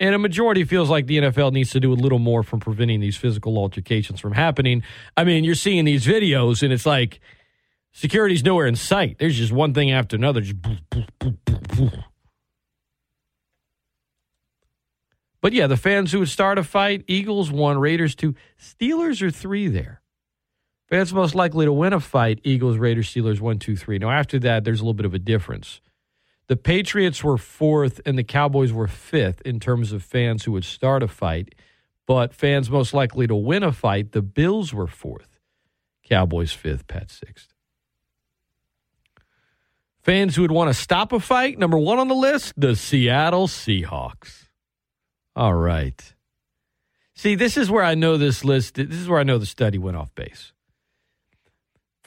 And a majority feels like the NFL needs to do a little more from preventing these physical altercations from happening. I mean, you're seeing these videos, and it's like security's nowhere in sight. There's just one thing after another. Just But yeah, the fans who would start a fight Eagles one, Raiders two, Steelers are three there. Fans most likely to win a fight Eagles, Raiders, Steelers one, two, three. Now, after that, there's a little bit of a difference. The Patriots were fourth and the Cowboys were fifth in terms of fans who would start a fight, but fans most likely to win a fight, the Bills were fourth, Cowboys fifth, Pat sixth. Fans who would want to stop a fight, number one on the list, the Seattle Seahawks. All right. See, this is where I know this list, this is where I know the study went off base.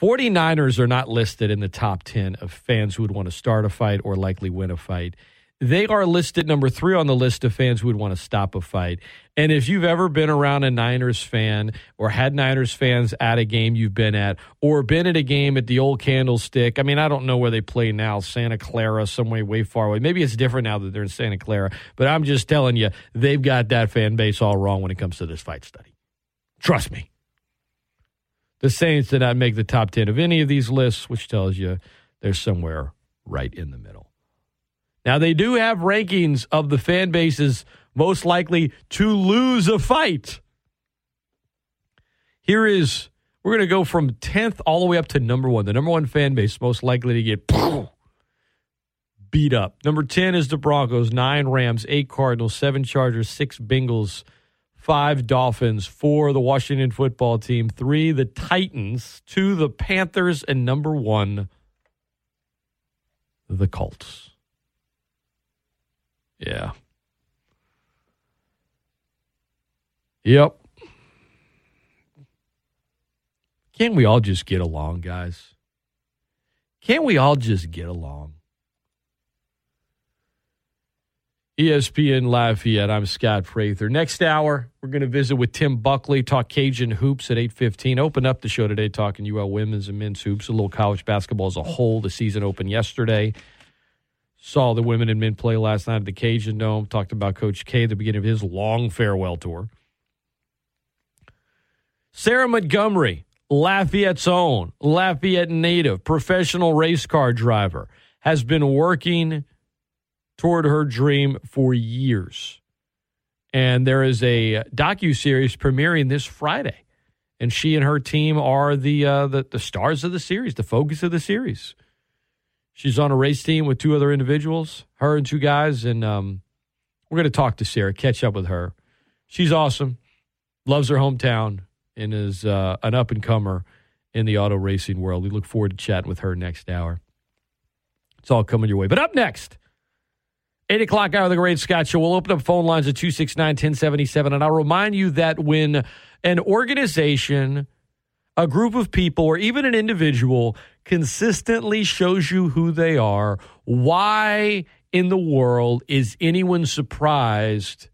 49ers are not listed in the top 10 of fans who would want to start a fight or likely win a fight. They are listed number three on the list of fans who would want to stop a fight. And if you've ever been around a Niners fan or had Niners fans at a game you've been at or been at a game at the old Candlestick, I mean, I don't know where they play now, Santa Clara, some way way far away. Maybe it's different now that they're in Santa Clara, but I'm just telling you, they've got that fan base all wrong when it comes to this fight study. Trust me. The Saints did not make the top 10 of any of these lists, which tells you they're somewhere right in the middle. Now, they do have rankings of the fan bases most likely to lose a fight. Here is, we're going to go from 10th all the way up to number one. The number one fan base most likely to get beat up. Number 10 is the Broncos, nine Rams, eight Cardinals, seven Chargers, six Bengals, five Dolphins, four the Washington football team, three the Titans, two the Panthers, and number one, the Colts. Yeah. Yep. Can't we all just get along, guys? Can't we all just get along? ESPN Lafayette. I'm Scott Prather. Next hour, we're going to visit with Tim Buckley, talk Cajun hoops at 8:15. Open up the show today, talking UL women's and men's hoops, a little college basketball as a whole. The season opened yesterday. Saw the women and men play last night at the Cajun Dome. Talked about Coach K at the beginning of his long farewell tour. Sarah Montgomery, Lafayette's own, Lafayette native, professional race car driver, has been working toward her dream for years. And there is a docu series premiering this Friday, and she and her team are the, uh, the the stars of the series, the focus of the series. She's on a race team with two other individuals, her and two guys, and um, we're going to talk to Sarah, catch up with her. She's awesome, loves her hometown, and is uh, an up and comer in the auto racing world. We look forward to chatting with her next hour. It's all coming your way. But up next, 8 o'clock hour of the Great Scott Show. We'll open up phone lines at 269 1077. And I'll remind you that when an organization, a group of people, or even an individual consistently shows you who they are, why in the world is anyone surprised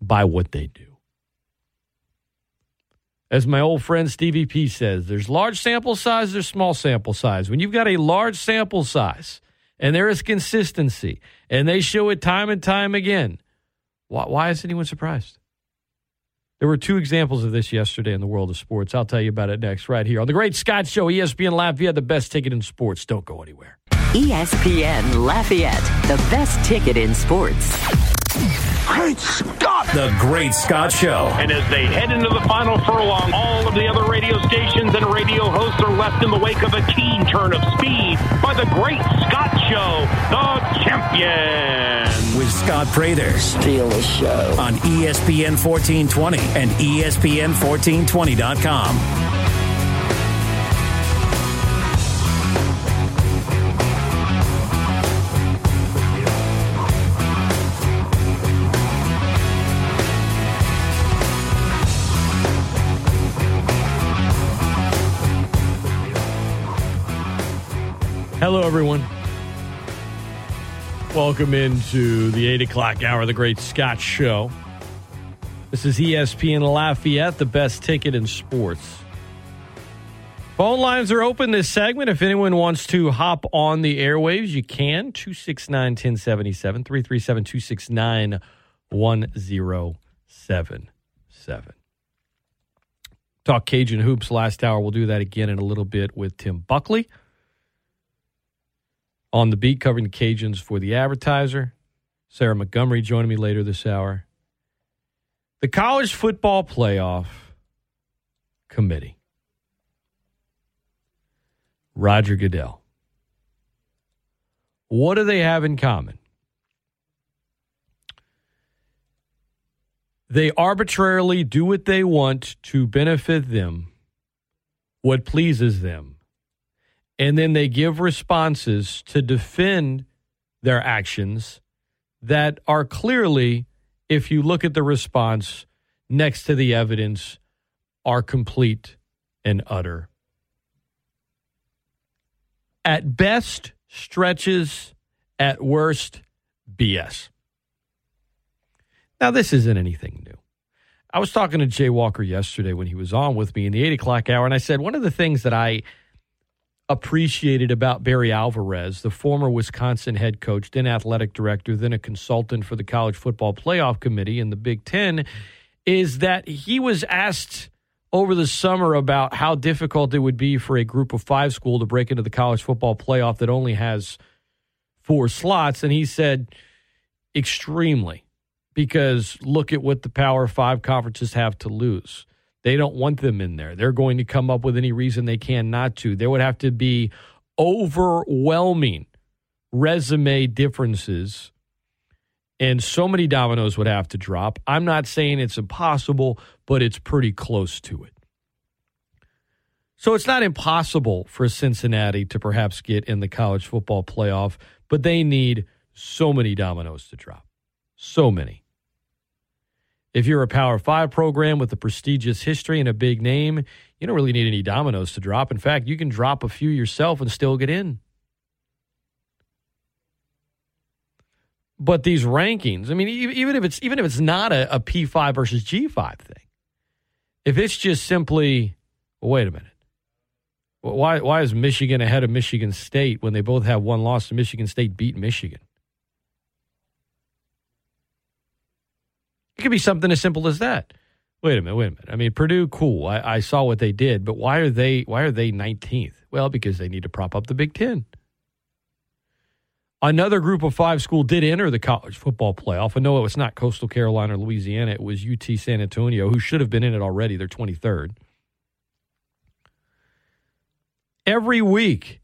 by what they do? As my old friend Stevie P says, there's large sample size, there's small sample size. When you've got a large sample size and there is consistency and they show it time and time again, why, why is anyone surprised? There were two examples of this yesterday in the world of sports. I'll tell you about it next, right here on the Great Scott Show, ESPN Lafayette, the best ticket in sports. Don't go anywhere. ESPN Lafayette, the best ticket in sports. Great Scott! The Great Scott Show. And as they head into the final furlong, all of the other radio stations and radio hosts are left in the wake of a keen turn of speed by the Great Scott Show, the champion. With Scott Prather Steal the show. on ESPN 1420 and E ESPN1420.com. Hello, everyone. Welcome into the 8 o'clock hour of the Great Scott Show. This is ESPN Lafayette, the best ticket in sports. Phone lines are open this segment. If anyone wants to hop on the airwaves, you can. 269 1077, 337 269 1077. Talk Cajun Hoops last hour. We'll do that again in a little bit with Tim Buckley on the beat covering the Cajuns for the advertiser. Sarah Montgomery joining me later this hour. The College Football Playoff Committee. Roger Goodell. What do they have in common? They arbitrarily do what they want to benefit them, what pleases them and then they give responses to defend their actions that are clearly, if you look at the response next to the evidence, are complete and utter. At best, stretches, at worst, BS. Now, this isn't anything new. I was talking to Jay Walker yesterday when he was on with me in the eight o'clock hour, and I said one of the things that I appreciated about Barry Alvarez, the former Wisconsin head coach, then athletic director, then a consultant for the College Football Playoff Committee in the Big Ten, is that he was asked over the summer about how difficult it would be for a group of five school to break into the college football playoff that only has four slots. And he said, extremely, because look at what the Power Five conferences have to lose. They don't want them in there. They're going to come up with any reason they can not to. There would have to be overwhelming resume differences, and so many dominoes would have to drop. I'm not saying it's impossible, but it's pretty close to it. So it's not impossible for Cincinnati to perhaps get in the college football playoff, but they need so many dominoes to drop. So many. If you're a Power Five program with a prestigious history and a big name, you don't really need any dominoes to drop. In fact, you can drop a few yourself and still get in. But these rankings, I mean, even if it's even if it's not a, a P5 versus G5 thing, if it's just simply, well, wait a minute, why why is Michigan ahead of Michigan State when they both have one loss and Michigan State beat Michigan? It could be something as simple as that. Wait a minute, wait a minute. I mean, Purdue, cool. I, I saw what they did, but why are they why are they 19th? Well, because they need to prop up the Big Ten. Another group of five school did enter the college football playoff. And no, it was not Coastal Carolina or Louisiana. It was UT San Antonio, who should have been in it already. They're 23rd. Every week,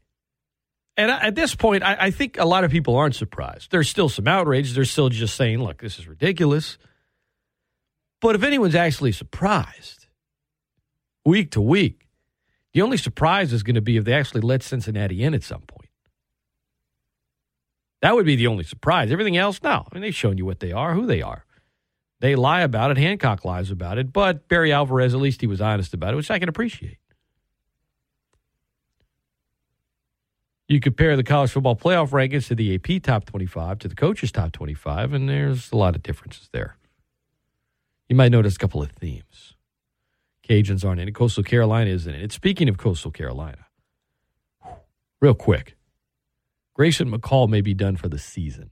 and at this point, I, I think a lot of people aren't surprised. There's still some outrage. They're still just saying, look, this is ridiculous. But if anyone's actually surprised week to week, the only surprise is going to be if they actually let Cincinnati in at some point. That would be the only surprise. Everything else, no. I mean, they've shown you what they are, who they are. They lie about it. Hancock lies about it. But Barry Alvarez, at least he was honest about it, which I can appreciate. You compare the college football playoff rankings to the AP top 25 to the coaches' top 25, and there's a lot of differences there. You might notice a couple of themes. Cajuns aren't in it. Coastal Carolina isn't in it. Speaking of Coastal Carolina, real quick, Grayson McCall may be done for the season.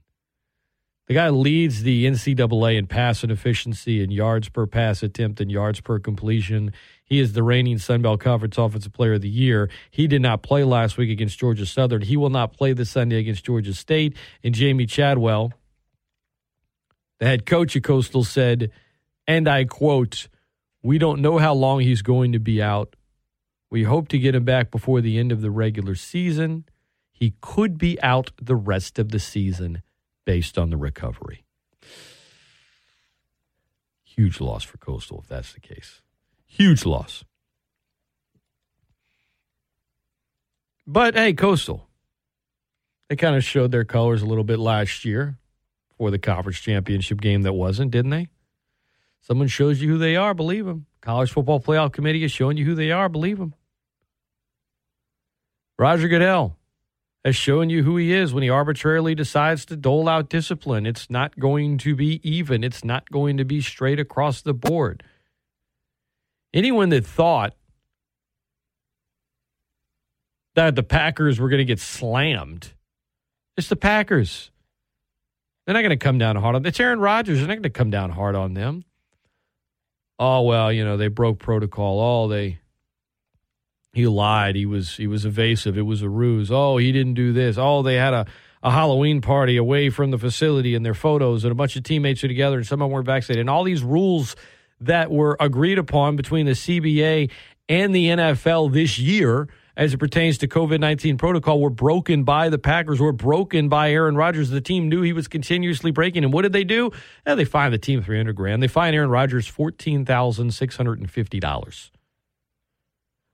The guy leads the NCAA in passing efficiency and yards per pass attempt and yards per completion. He is the reigning Sun Belt Conference Offensive Player of the Year. He did not play last week against Georgia Southern. He will not play this Sunday against Georgia State. And Jamey Chadwell, The head coach of Coastal said, and I quote, We don't know how long he's going to be out. We hope to get him back before the end of the regular season. He could be out the rest of the season based on the recovery. Huge loss for Coastal if that's the case. Huge loss. But hey, Coastal, they kind of showed their colors a little bit last year for the conference championship game that wasn't, didn't they? Someone shows you who they are, believe them. College Football Playoff Committee is showing you who they are, believe them. Roger Goodell has shown you who he is when he arbitrarily decides to dole out discipline. It's not going to be even, it's not going to be straight across the board. Anyone that thought that the Packers were going to get slammed, it's the Packers. They're not going to come down hard on them. It's Aaron Rodgers. They're not going to come down hard on them. Oh well, you know they broke protocol. Oh they he lied. He was he was evasive. It was a ruse. Oh, he didn't do this. Oh, they had a, a Halloween party away from the facility and their photos and a bunch of teammates are together and some of them weren't vaccinated. And all these rules that were agreed upon between the CBA and the NFL this year as it pertains to COVID 19 protocol were broken by the Packers, were broken by Aaron Rodgers. The team knew he was continuously breaking. And what did they do? Yeah, they fined the team 300 grand. They fined Aaron Rodgers $14,650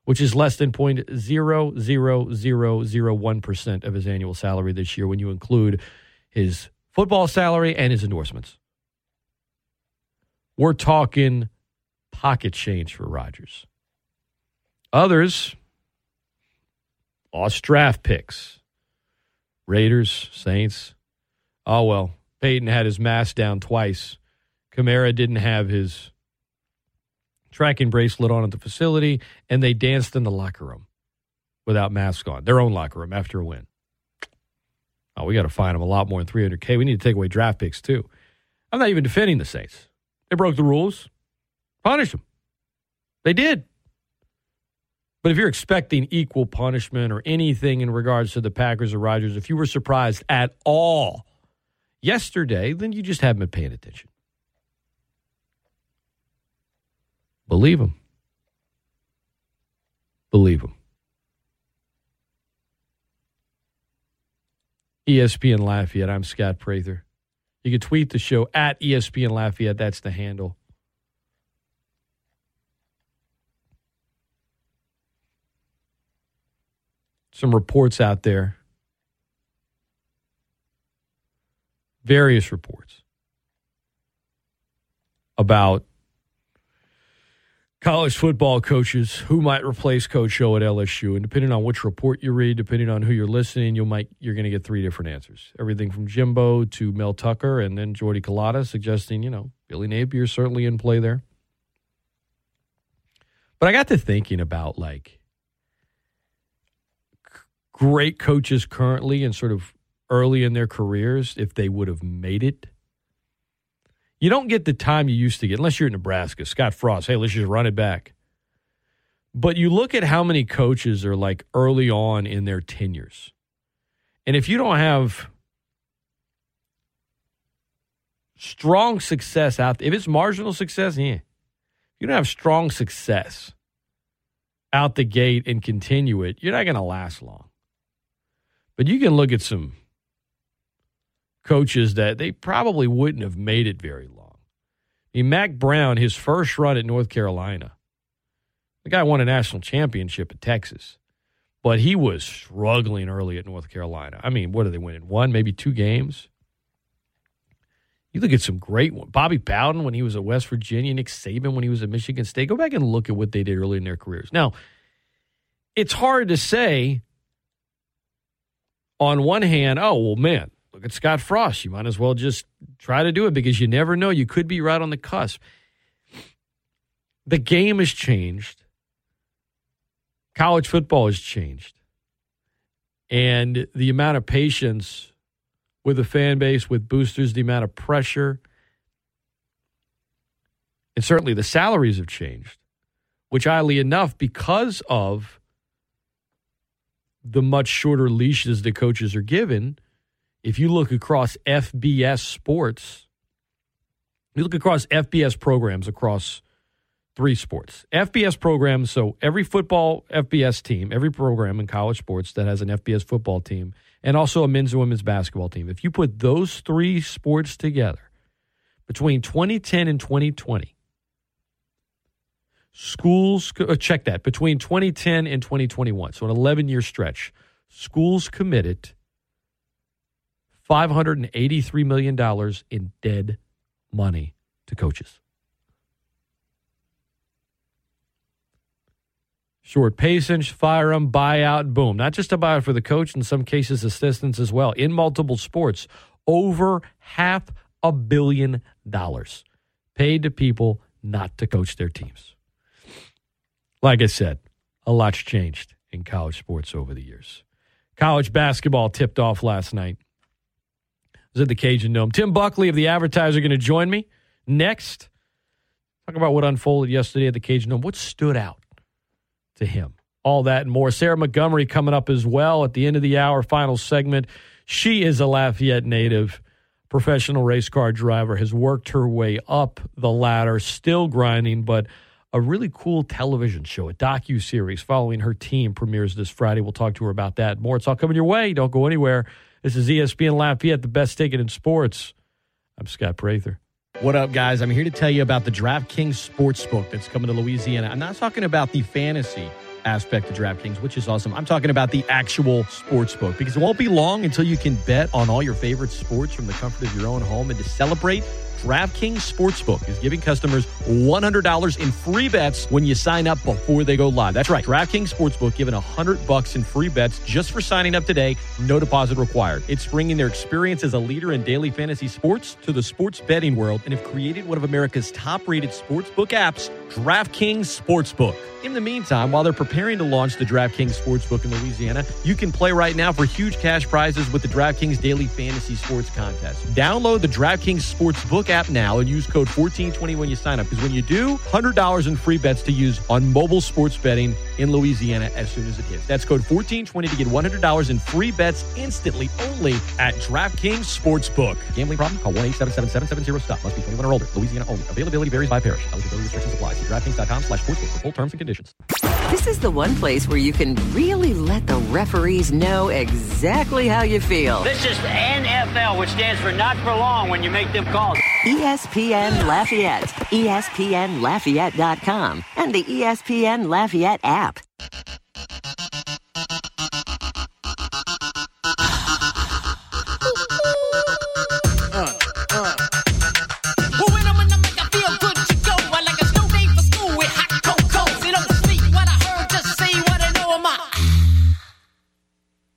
which is less than 0.00001% of his annual salary this year when you include his football salary and his endorsements. We're talking pocket change for Rodgers. Others lost draft picks. Raiders, Saints. Oh, well, Payton had his mask down twice. Kamara didn't have his tracking bracelet on at the facility, and they danced in the locker room without masks on, their own locker room after a win. Oh, we got to fine them a lot more than 300K. We need to take away draft picks, too. I'm not even defending the Saints. They broke the rules. Punish them. They did. But if you're expecting equal punishment or anything in regards to the Packers or Rodgers, if you were surprised at all yesterday, then you just haven't been paying attention. Believe him. Believe him. ESPN Lafayette. I'm Scott Prather. You can tweet the show at ESPN Lafayette. That's the handle. Some reports out there. Various reports about college football coaches who might replace Coach O at LSU, and depending on which report you read, depending on who you're listening, you might you're going to get three different answers. Everything from Jimbo to Mel Tucker, and then Jordy Culotta suggesting you know Billy Napier certainly in play there. But I got to thinking about like great coaches currently and sort of early in their careers if they would have made it you don't get the time you used to get unless you're in Nebraska. Scott Frost, hey, let's just run it back. But you look at how many coaches are like early on in their tenures. And if you don't have strong success out if it's marginal success, yeah. You don't have strong success out the gate and continue it, you're not going to last long. But you can look at some coaches that they probably wouldn't have made it very long. I mean, Mack Brown, his first run at North Carolina, the guy won a national championship at Texas, but he was struggling early at North Carolina. I mean, what are they winning? One, maybe two games. You look at some great ones. Bobby Bowden when he was at West Virginia, Nick Saban when he was at Michigan State. Go back and look at what they did early in their careers. Now, it's hard to say on one hand, oh, well, man, look at Scott Frost. You might as well just try to do it because you never know. You could be right on the cusp. The game has changed. College football has changed. And the amount of patience with the fan base, with boosters, the amount of pressure, and certainly the salaries have changed, which, oddly enough, because of the much shorter leashes the coaches are given, if you look across FBS sports, You look across FBS programs across three sports. FBS programs, so every football FBS team, every program in college sports that has an FBS football team, and also a men's and women's basketball team. If you put those three sports together between 2010 and 2020, schools, uh, check that, between 2010 and 2021, so an 11 year stretch, schools committed $583 million in dead money to coaches. Short patience, fire them, buyout, boom. Not just a buyout for the coach, in some cases, assistants as well. In multiple sports, over half a billion dollars paid to people not to coach their teams. Like I said, a lot's changed in college sports over the years. College basketball tipped off last night. I was at the Cajun Dome. Tim Buckley of the Advertiser going to join me next. Talk about what unfolded yesterday at the Cajun Dome. What stood out to him? All that and more. Sarah Montgomery coming up as well at the end of the hour, final segment. She is a Lafayette native, professional race car driver, has worked her way up the ladder, still grinding, but a really cool television show, a docu series following her team premieres this Friday. We'll talk to her about that. More. It's all coming your way. Don't go anywhere. This is ESPN Lafayette, the best ticket in sports. I'm Scott Prather. What up, guys? I'm here to tell you about the DraftKings Sportsbook that's coming to Louisiana. I'm not talking about the fantasy aspect of DraftKings, which is awesome. I'm talking about the actual sportsbook because it won't be long until you can bet on all your favorite sports from the comfort of your own home. And to celebrate, DraftKings Sportsbook is giving customers $100 in free bets when you sign up before they go live. That's right. DraftKings Sportsbook giving 100 bucks in free bets just for signing up today. No deposit required. It's bringing their experience as a leader in daily fantasy sports to the sports betting world and have created one of America's top-rated sportsbook apps, DraftKings Sportsbook. In the meantime, while they're preparing to launch the DraftKings Sportsbook in Louisiana, you can play right now for huge cash prizes with the DraftKings Daily Fantasy Sports Contest. Download the DraftKings Sportsbook app now and use code 1420 when you sign up because when you do, $100 in free bets to use on mobile sports betting in Louisiana as soon as it hits. That's code 1420 to get $100 in free bets instantly only at DraftKings Sportsbook. Gambling problem? Call 1-877-770-STOP. Must be 21 or older. Louisiana only. Availability varies by parish. Eligibility restrictions apply. See DraftKings.com slash sportsbook for full terms and conditions. This is the one place where you can really let the referees know exactly how you feel. This is NFL, which stands for not for long when you make them calls. ESPN Lafayette, ESPNLafayette.com, and the ESPN Lafayette app. Well, when I'm in the make I feel good to go. I like a snow day for school with hot cocoa. So don't speak what I heard, just say what I know. My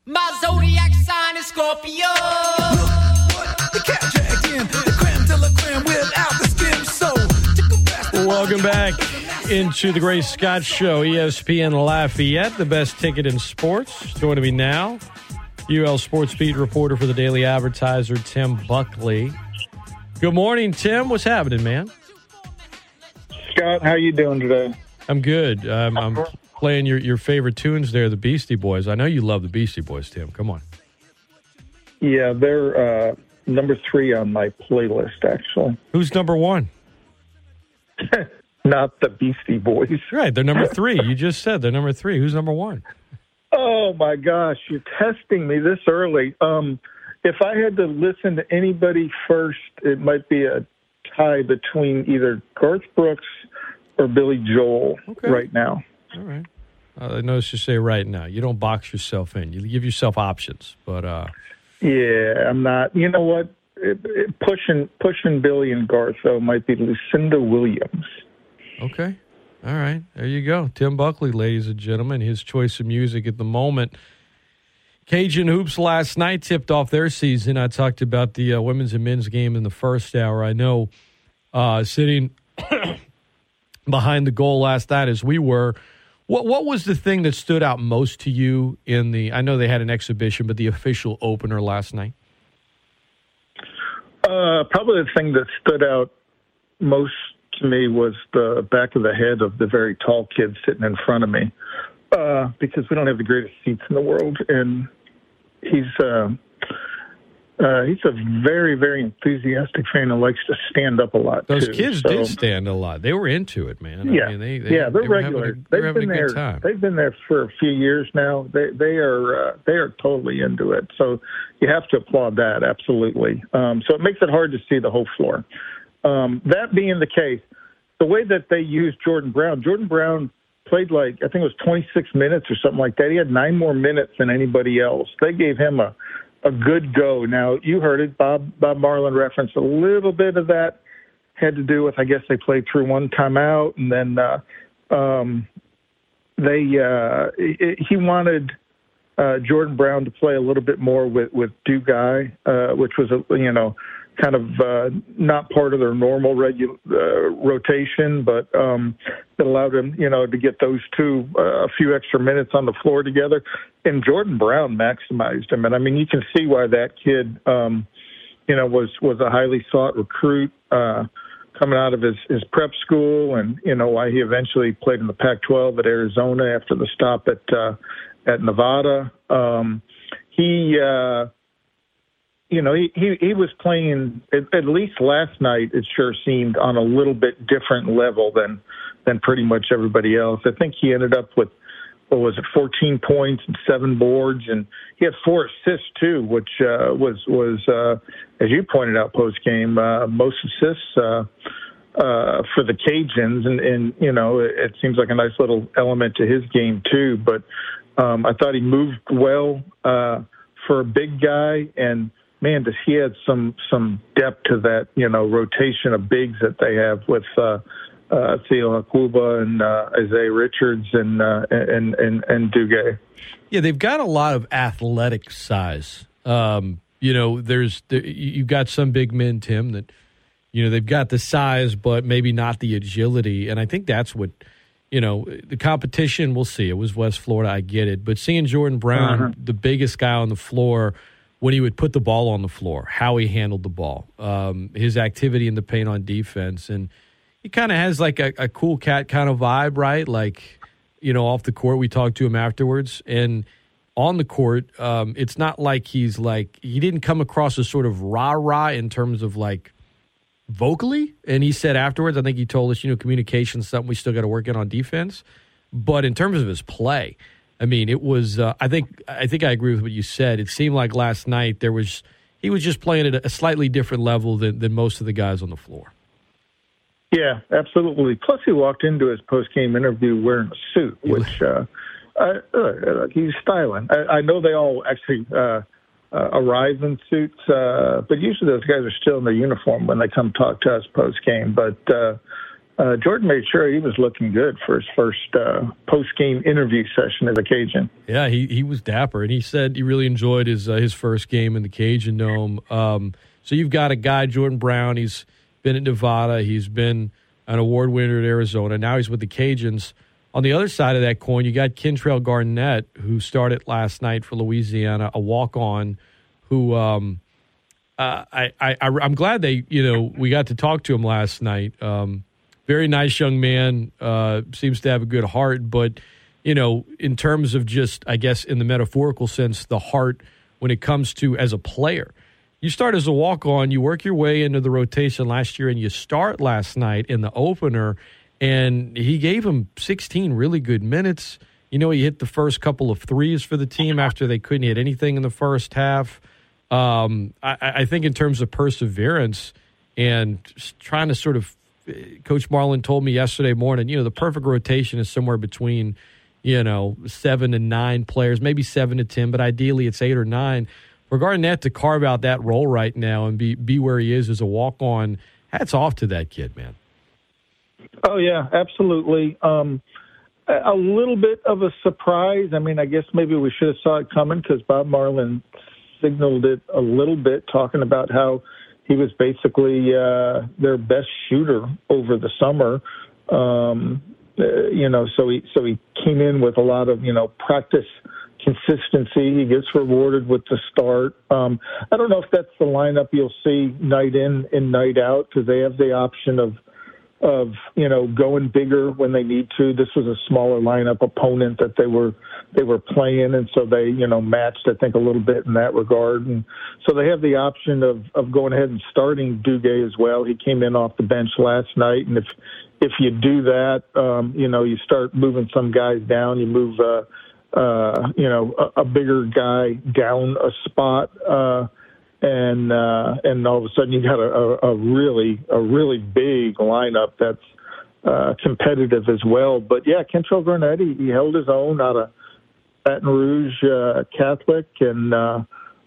my zodiac sign is Scorpio. The cat dragged in Welcome back into the Great Scott Show, ESPN Lafayette, the best ticket in sports. Joining me now, UL Sports Beat reporter for the Daily Advertiser, Tim Buckley. Good morning, Tim. What's happening, man? Scott, how you doing today? I'm good. Um, I'm playing your, your favorite tunes there, the Beastie Boys. I know you love the Beastie Boys, Tim. Come on. Yeah, they're uh, number three on my playlist, actually. Who's number one? Not the Beastie Boys. Right, they're number three. You just said they're number three. Who's number one? Oh my gosh, you're testing me this early. Um, if I had to listen to anybody first, it might be a tie between either Garth Brooks or Billy Joel Okay. right now. All right. Uh, I noticed you say right now. You don't box yourself in. You give yourself options. But uh, Yeah, I'm not. You know what? Pushing pushing Billy and Garth though might be Lucinda Williams. okay. All right. There you go. Tim Buckley, ladies and gentlemen. His choice of music at the moment. Cajun Hoops last night tipped off their season. I talked about the uh, women's and men's game in the first hour. I know uh, sitting behind the goal last night as we were. What what was the thing that stood out most to you in the? I know they had an exhibition, but the official opener last night. Uh, probably the thing that stood out most to me was the back of the head of the very tall kid sitting in front of me, uh, because we don't have the greatest seats in the world, and he's uh, uh, he's a very, very enthusiastic fan and likes to stand up a lot. Those too. kids So- did stand a lot. They were into it, man. Yeah, I mean, they, they, yeah, they're they regular. a- they've been there. time. They've been there for a few years now. They they are uh, they are totally into it. So you have to applaud that absolutely. Um, so it makes it hard to see the whole floor. Um, that being the case, the way that they used Jordan Brown, Jordan Brown played like I think it was 26 minutes or something like that. He had nine more minutes than anybody else. They gave him a a good go. Now you heard it. Bob Bob Marlin referenced a little bit of that had to do with I guess they played through one timeout and then uh, um, they uh, he he wanted uh, Jordan Brown to play a little bit more with with Dugai, uh, which was a you know kind of uh, not part of their normal regu- uh, rotation, but um, it allowed him you know to get those two uh, a few extra minutes on the floor together. And Jordan Brown maximized him, and I mean you can see why that kid um, you know was was a highly sought recruit. Uh, coming out of his, his prep school and you know why he eventually played in the Pac-12 at Arizona after the stop at uh, at Nevada. Um, he uh, you know he, he he was playing at, at least last night. It sure seemed on a little bit different level than than pretty much everybody else. I think he ended up with what was it, 14 points and seven boards, and he had four assists too, which uh, was was uh, as you pointed out post game, uh, most assists uh, uh, for the Cajuns, and, and you know it, it seems like a nice little element to his game too. But um, I thought he moved well uh, for a big guy, and man, does he had some some depth to that you know rotation of bigs that they have with. Uh, uh, Theo Akwuba and uh, Isaiah Richards and uh, and and and Duguay. Yeah, they've got a lot of athletic size. Um, you know, there's there, you've got some big men, Tim, that you know they've got the size, but maybe not the agility. And I think that's what you know the competition. We'll see. It was West Florida, I get it, but seeing Jordan Brown, Uh-huh. the biggest guy on the floor. When he would put the ball on the floor, how he handled the ball, um, his activity in the paint on defense, and he kind of has like a, a cool cat kind of vibe, right? Like, you know, off the court, we talked to him afterwards, and on the court, um, it's not like he's like he didn't come across as sort of rah rah in terms of like vocally. And he said afterwards, I think he told us, you know, communication's something we still got to work in on defense. But in terms of his play, I mean, it was. Uh, I think. I think I agree with what you said. It seemed like last night there was. He was just playing at a slightly different level than, than most of the guys on the floor. Yeah, absolutely. Plus, he walked into his post game interview wearing a suit, which uh, uh, uh, he's styling. I, I know they all actually uh, uh, arrive in suits, uh, but usually those guys are still in their uniform when they come talk to us post game. But uh, uh, Jordan made sure he was looking good for his first uh, post game interview session as a Cajun. Yeah, he, he was dapper, and he said he really enjoyed his uh, his first game in the Cajun Dome. Um, so you've got a guy, Jordan Brown. He's been at Nevada. He's been an award winner at Arizona. Now he's with the Cajuns. On the other side of that coin, you got Kentrell Garnett, who started last night for Louisiana, a walk on, who um, uh, I, I I I'm glad they you know we got to talk to him last night. Um, very nice young man. Uh, seems to have a good heart, but you know, in terms of just, I guess, in the metaphorical sense, the heart when it comes to as a player. You start as a walk on, you work your way into the rotation last year, and you start last night in the opener, and he gave him 16 really good minutes. You know, he hit the first couple of threes for the team after they couldn't hit anything in the first half. Um, I, I think in terms of perseverance and trying to sort of Coach Marlin told me yesterday morning, you know, the perfect rotation is somewhere between, you know, seven and nine players, maybe seven to 10, but ideally it's eight or nine. For Garnett to carve out that role right now and be, be where he is as a walk on, hats off to that kid, man. Oh yeah, absolutely. Um, a little bit of a surprise. I mean, I guess maybe we should have saw it coming because Bob Marlin signaled it a little bit, talking about how he was basically uh, their best shooter over the summer. Um, uh, you know, so he so he came in with a lot of you know practice consistency. He gets rewarded with the start. Um, I don't know if that's the lineup you'll see night in and night out because they have the option of of you know going bigger when they need to. This was a smaller lineup opponent that they were they were playing, and so they you know matched I think a little bit in that regard, and so they have the option of of going ahead and starting Duguay as well. He came in off the bench last night, and if if you do that, um, you know you start moving some guys down, you move. Uh, uh, you know, a, a bigger guy down a spot, uh, and uh, and all of a sudden you got a, a, a really a really big lineup that's uh, competitive as well. But yeah, Kentrell Garnett he, he held his own out of Baton Rouge uh, Catholic and uh,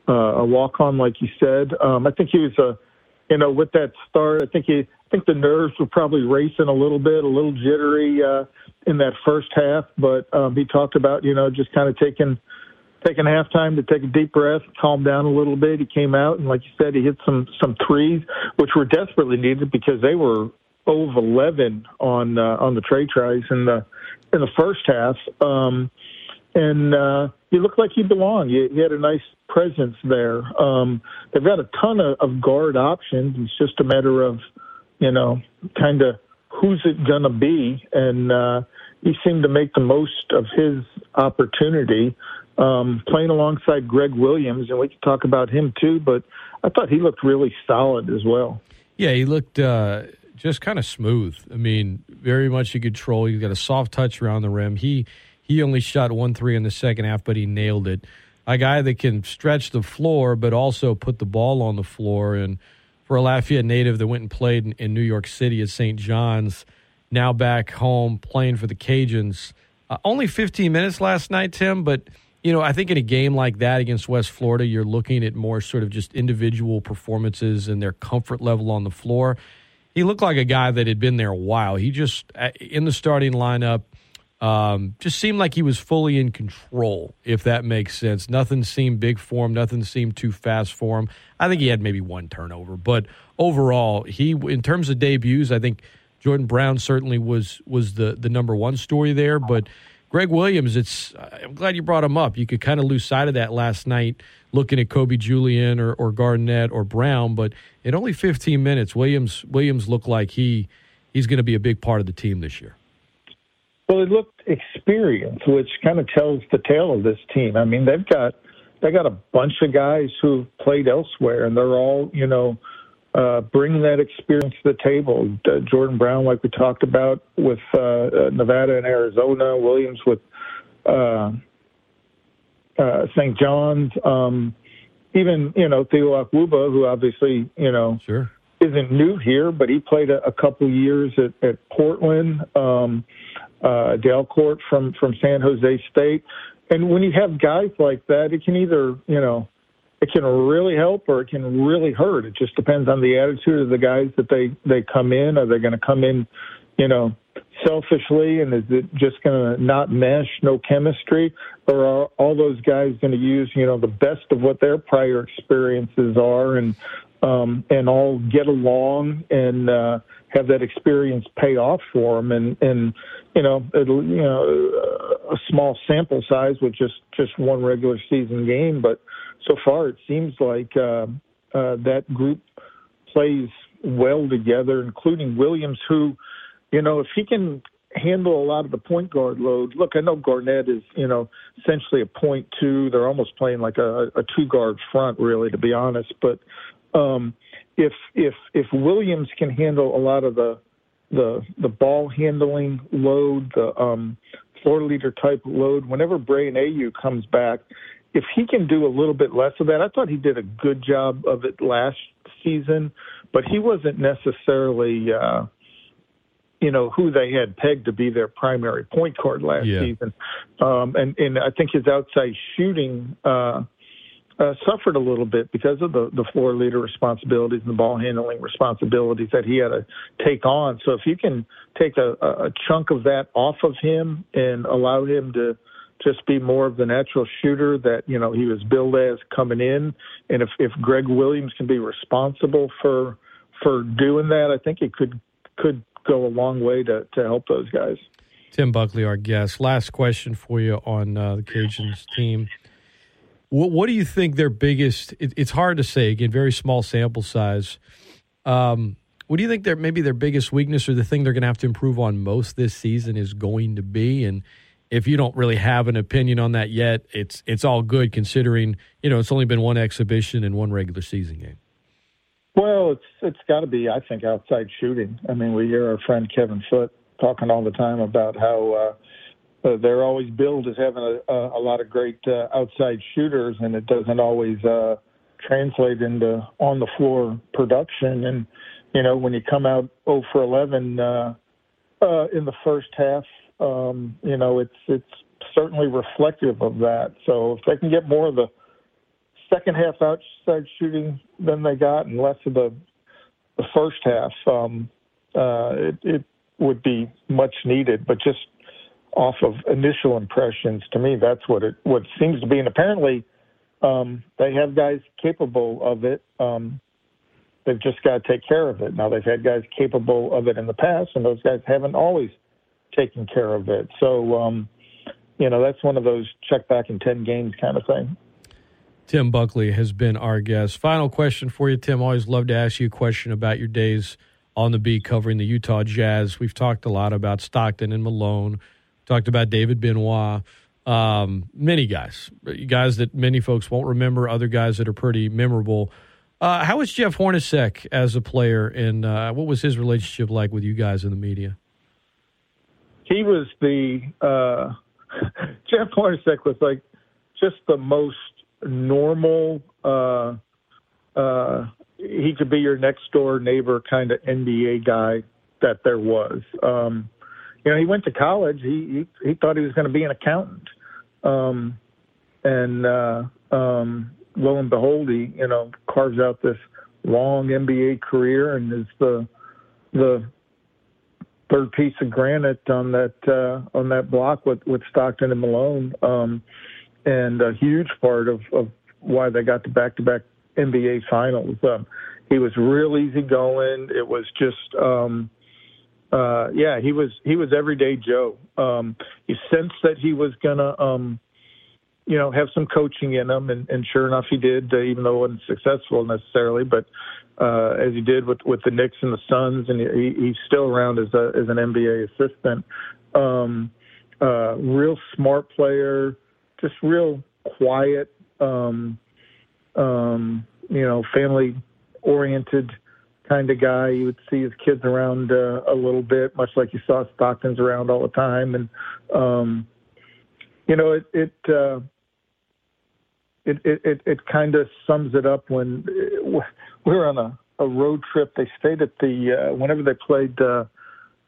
uh, a walk on, like you said. Um, I think he was a you know with that start. I think he I think the nerves were probably racing a little bit, a little jittery uh, in that first half. But um, he talked about you know just kind of taking taking halftime to take a deep breath, calm down a little bit. He came out and, like you said, he hit some some threes, which were desperately needed because they were over 11 on uh, on the trade tries in the in the first half. Um, and uh, he looked like he belonged. He, had a nice presence there. Um, they've got a ton of, of guard options. It's just a matter of, you know, kind of who's it going to be. And uh, he seemed to make the most of his opportunity um, playing alongside Greg Williams, and we can talk about him too. But I thought he looked really solid as well. Yeah, he looked uh, just kind of smooth. I mean, very much in control. He's got a soft touch around the rim. He he only shot one three in the second half, but he nailed it. A guy that can stretch the floor, but also put the ball on the floor. And for a Lafayette native that went and played in, in New York City at St. John's, now back home playing for the Cajuns. Uh, only 15 minutes last night, Tim, but you know, I think in a game like that against West Florida, you're looking at more sort of just individual performances and their comfort level on the floor. He looked like a guy that had been there a while. He just, uh, in the starting lineup, um, just seemed like he was fully in control, if that makes sense. Nothing seemed big for him. Nothing seemed too fast for him. I think he had maybe one turnover, but overall, he, in terms of debuts, I think Jordan Brown certainly was was the the number one story there, but Greg Williams, it's I'm glad you brought him up. You could kind of lose sight of that last night looking at Kobe Julien or, or Garnett or Brown, but in only 15 minutes, Williams Williams looked like he he's going to be a big part of the team this year. Well, it looked experienced, which kind of tells the tale of this team. I mean, they've got they got a bunch of guys who've played elsewhere, and they're all you know uh, bring that experience to the table. Uh, Jordan Brown, like we talked about with uh, uh Nevada and Arizona, Williams with uh, uh, St. John's, um, even you know Theo Akwuba, who obviously you know sure. isn't new here, but he played a, a couple years at, at Portland. Um, uh, Dalcourt from from San Jose State, and when you have guys like that, it can either you know it can really help or it can really hurt. It just depends on the attitude of the guys that they they come in. Are they going to come in, you know, selfishly, and is it just going to not mesh, no chemistry, or are all those guys going to use, you know, the best of what their prior experiences are and um, and all get along and uh, have that experience pay off for them, and and you know, it'll you know, a small sample size with just just one regular season game, but so far it seems like uh, uh, that group plays well together, including Williams, who, you know, if he can handle a lot of the point guard load. Look, I know Garnett is, you know, essentially a point two. They're almost playing like a, a two guard front, really, to be honest. But um, if if if Williams can handle a lot of the the the ball handling load, the um, floor leader type load, whenever Brayan Aiyuk comes back, if he can do a little bit less of that, I thought he did a good job of it last season, but he wasn't necessarily, uh, you know, who they had pegged to be their primary point guard last Yeah. season. Um, and, and I think his outside shooting uh, uh, suffered a little bit because of the, the floor leader responsibilities and the ball handling responsibilities that he had to take on. So if you can take a, a chunk of that off of him and allow him to just be more of the natural shooter that you know he was billed as coming in, and if if Greg Williams can be responsible for for doing that, I think it could could go a long way to to help those guys. Tim Buckley, our guest. Last question for you on uh, the Cajuns team. What, what do you think their biggest? It, it's hard to say. Again, very small sample size. Um, what do you think their maybe their biggest weakness or the thing they're going to have to improve on most this season is going to be? And if you don't really have an opinion on that yet, it's it's all good considering you know it's only been one exhibition and one regular season game. Well, it's it's got to be, I think, outside shooting. I mean, we hear our friend Kevin Foote talking all the time about how uh, uh, they're always billed as having a, a, a lot of great uh, outside shooters, and it doesn't always uh, translate into on the floor production. And you know, when you come out 0 for 11 uh, uh, in the first half, um, you know, it's it's certainly reflective of that. So if they can get more of the second half outside shooting than they got, and less of the the first half, um, uh, it, it would be much needed. But just off of initial impressions, to me, that's what it what seems to be. And apparently, um, they have guys capable of it. Um, they've just got to take care of it. Now they've had guys capable of it in the past, and those guys haven't always taken care of it. So, um, you know, that's one of those check back in ten games kind of thing. Tim Buckley has been our guest. Final question for you, Tim. Always love to ask you a question about your days on the beat covering the Utah Jazz. We've talked a lot about Stockton and Malone. Talked about David Benoit. Um, many guys, guys that many folks won't remember. Other guys that are pretty memorable. Uh, how was Jeff Hornacek as a player, and uh, what was his relationship like with you guys in the media? He was the uh, Jeff Hornacek was like just the most normal. Uh, uh, he could be your next door neighbor kind of NBA guy that there was. Um, you know, he went to college. He he, he thought he was going to be an accountant, um, and uh, um, lo and behold, he you know carves out this long NBA career and is the the third piece of granite on that uh, on that block with with Stockton and Malone. Um, and a huge part of, of why they got to back to back NBA finals. Um, he was real easygoing. It was just, um, uh, yeah, he was he was everyday Joe. Um, you sensed that he was gonna, um, you know, have some coaching in him, and, and sure enough, he did. Uh, even though it wasn't successful necessarily, but uh, as he did with with the Knicks and the Suns, and he, he's still around as a as an NBA assistant. Um, uh, real smart player just real quiet, um, um, you know, family oriented kind of guy. You would see his kids around uh, a little bit, much like you saw Stockton's around all the time. And, um, you know, it, it, uh, it, it, it, it kind of sums it up when we were on a, a road trip. They stayed at the, uh, whenever they played, uh,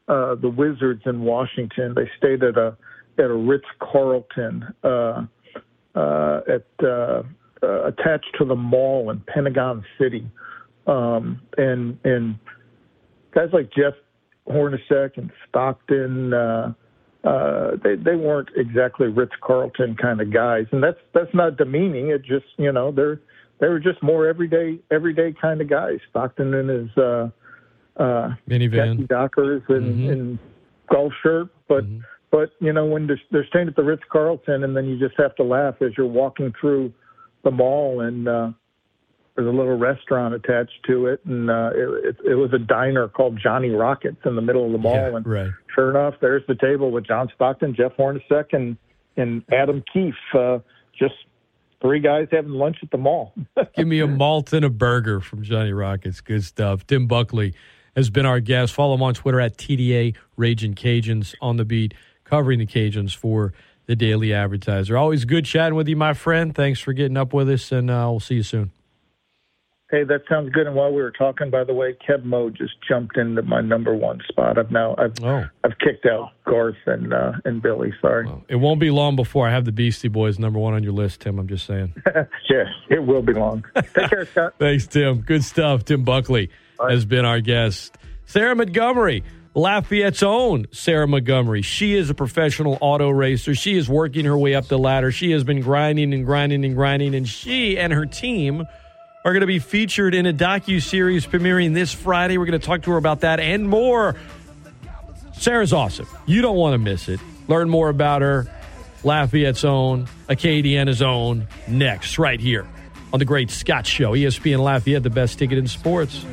uh, the Wizards in Washington, they stayed at a, at a Ritz Carlton uh, uh, at uh, uh, attached to the mall in Pentagon City, um, and and guys like Jeff Hornacek and Stockton. Uh, uh, they they weren't exactly Ritz Carlton kind of guys, and that's that's not demeaning. It just you know they're they were just more everyday everyday kind of guys. Stockton in his uh, uh, minivan, Dockers and, Mhm. and golf shirt, but Mhm. but you know when they're, they're staying at the Ritz Carlton, and then you just have to laugh as you're walking through the mall, and uh, there's a little restaurant attached to it, and uh, it, it, it was a diner called Johnny Rockets in the middle of the mall, Yeah, and right. sure enough, there's the table with John Stockton, Jeff Hornacek, and and Adam Keefe, uh, just three guys having lunch at the mall. Give me a malt and a burger from Johnny Rockets. Good stuff. Tim Buckley has been our guest. Follow him on Twitter at TDA Raging Cajuns on the beat, covering the Cajuns for the Daily Advertiser. Always good chatting with you, my friend. Thanks for getting up with us, and uh, we'll see you soon. Hey, that sounds good. And while we were talking, by the way, Keb' Mo' just jumped into my number one spot. I've now I've Oh. I've kicked out Garth and uh, and Billy. Sorry. It won't be long before I have the Beastie Boys number one on your list, Tim. I'm just saying. yeah, it will be long. Take care, Scott. Thanks, Tim. Good stuff. Tim Buckley has been our guest. Sarah Montgomery, Lafayette's own Sarah Montgomery. She is a professional auto racer. She is working her way up the ladder. She has been grinding and grinding and grinding, and she and her team are going to be featured in a docu series premiering this Friday. We're going to talk to her about that and more. Sarah's awesome. You don't want to miss it. Learn more about her, Lafayette's own, Acadiana's own, next, right here on the Great Scott Show. ESPN Lafayette, the best ticket in sports.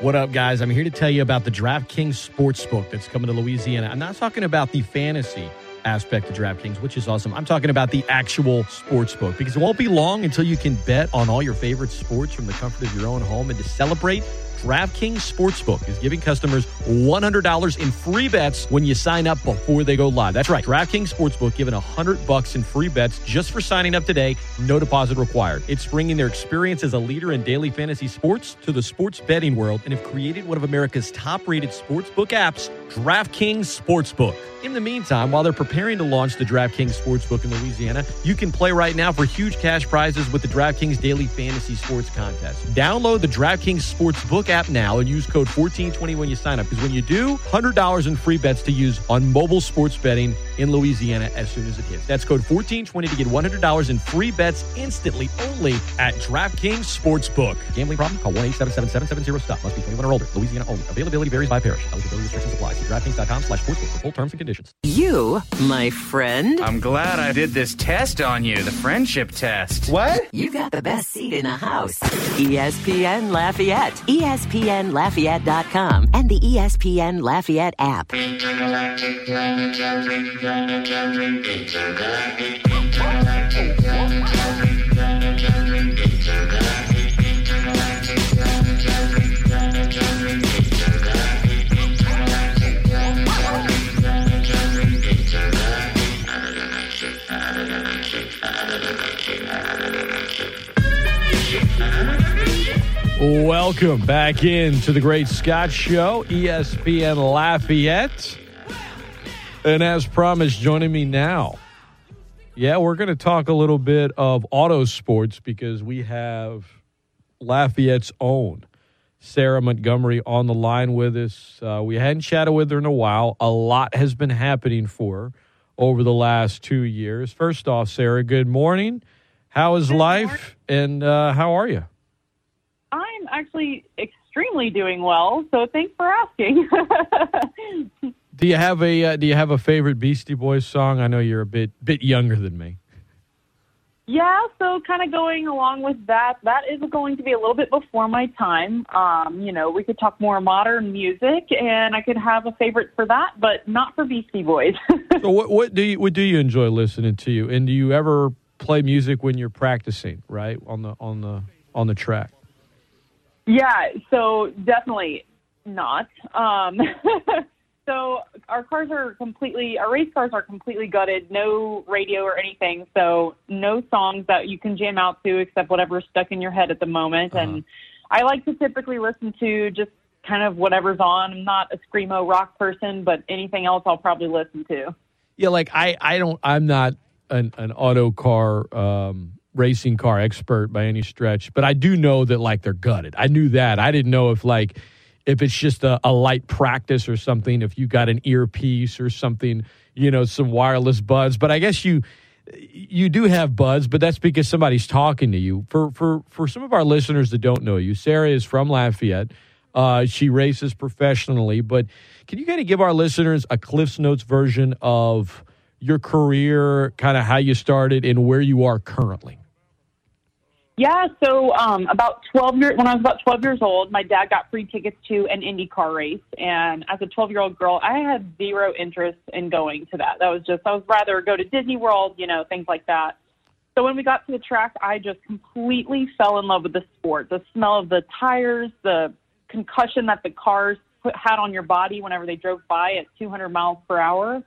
What up, guys? I'm here to tell you about the DraftKings Sportsbook that's coming to Louisiana. I'm not talking about the fantasy aspect of DraftKings, which is awesome. I'm talking about the actual sportsbook because it won't be long until you can bet on all your favorite sports from the comfort of your own home. And to celebrate, DraftKings Sportsbook is giving customers $100 in free bets when you sign up before they go live. That's right. DraftKings Sportsbook giving 100 bucks in free bets just for signing up today. No deposit required. It's bringing their experience as a leader in daily fantasy sports to the sports betting world and have created one of America's top-rated sportsbook apps, DraftKings Sportsbook. In the meantime, while they're preparing to launch the DraftKings Sportsbook in Louisiana, you can play right now for huge cash prizes with the DraftKings Daily Fantasy Sports Contest. Download the DraftKings Sportsbook app now and use code 1420 when you sign up because when you do, $100 in free bets to use on mobile sports betting in Louisiana as soon as it hits. That's code 1420 to get $100 in free bets instantly only at DraftKings Sportsbook. Gambling problem? Call 1-877-770-STOP. Must be 21 or older. Louisiana only. Availability varies by parish. Eligibility restrictions apply. See DraftKings.com slash sportsbook for full terms and conditions. You, my friend, I'm glad I did this test on you, the friendship test. What? you got the best seat in the house. ESPN Lafayette, E ESPNLafayette.com, and the E ESPN Lafayette app. Welcome back into the Great Scott Show, ESPN Lafayette. And as promised, joining me now. Yeah, we're going to talk a little bit of auto sports because we have Lafayette's own Sarah Montgomery on the line with us. Uh, we hadn't chatted with her in a while. A lot has been happening for her over the last two years. First off, Sarah, good morning. How is life and uh, how are you? I'm actually extremely doing well, so thanks for asking. Do you have a uh, Do you have a favorite Beastie Boys song? I know you're a bit bit younger than me. yeah, so kind of going along with that, that is going to be a little bit before my time. Um, you know, we could talk more modern music, and I could have a favorite for that, but not for Beastie Boys. So what what do you what do you enjoy listening to? You and do you ever play music when you're practicing? Right on the on the on the track. Yeah, so definitely not. Um, so our cars are completely, our race cars are completely gutted, no radio or anything. So no songs that you can jam out to except whatever's stuck in your head at the moment. And I like to typically listen to just kind of whatever's on. I'm not a screamo rock person, but anything else I'll probably listen to. Yeah, like I I don't I'm not an an auto car um, racing car expert by any stretch, but I do know that like they're gutted. I knew that. I didn't know if like if it's just a, a light practice or something. If you got an earpiece or something, you know, some wireless buds. But I guess you you do have buds, but that's because somebody's talking to you. For for for some of our listeners that don't know you, Sarah is from Lafayette. Uh, she races professionally, but can you kind of give our listeners a Cliff's Notes version of your career, kind of how you started and where you are currently? Yeah, so um, about 12 years, when I was about 12 years old, my dad got free tickets to an IndyCar race. And as a 12 year old girl, I had zero interest in going to that. That was just, I was rather go to Disney World, you know, things like that. So when we got to the track, I just completely fell in love with the sport. The smell of the tires, the concussion that the cars put, had on your body whenever they drove by at 200 miles per hour.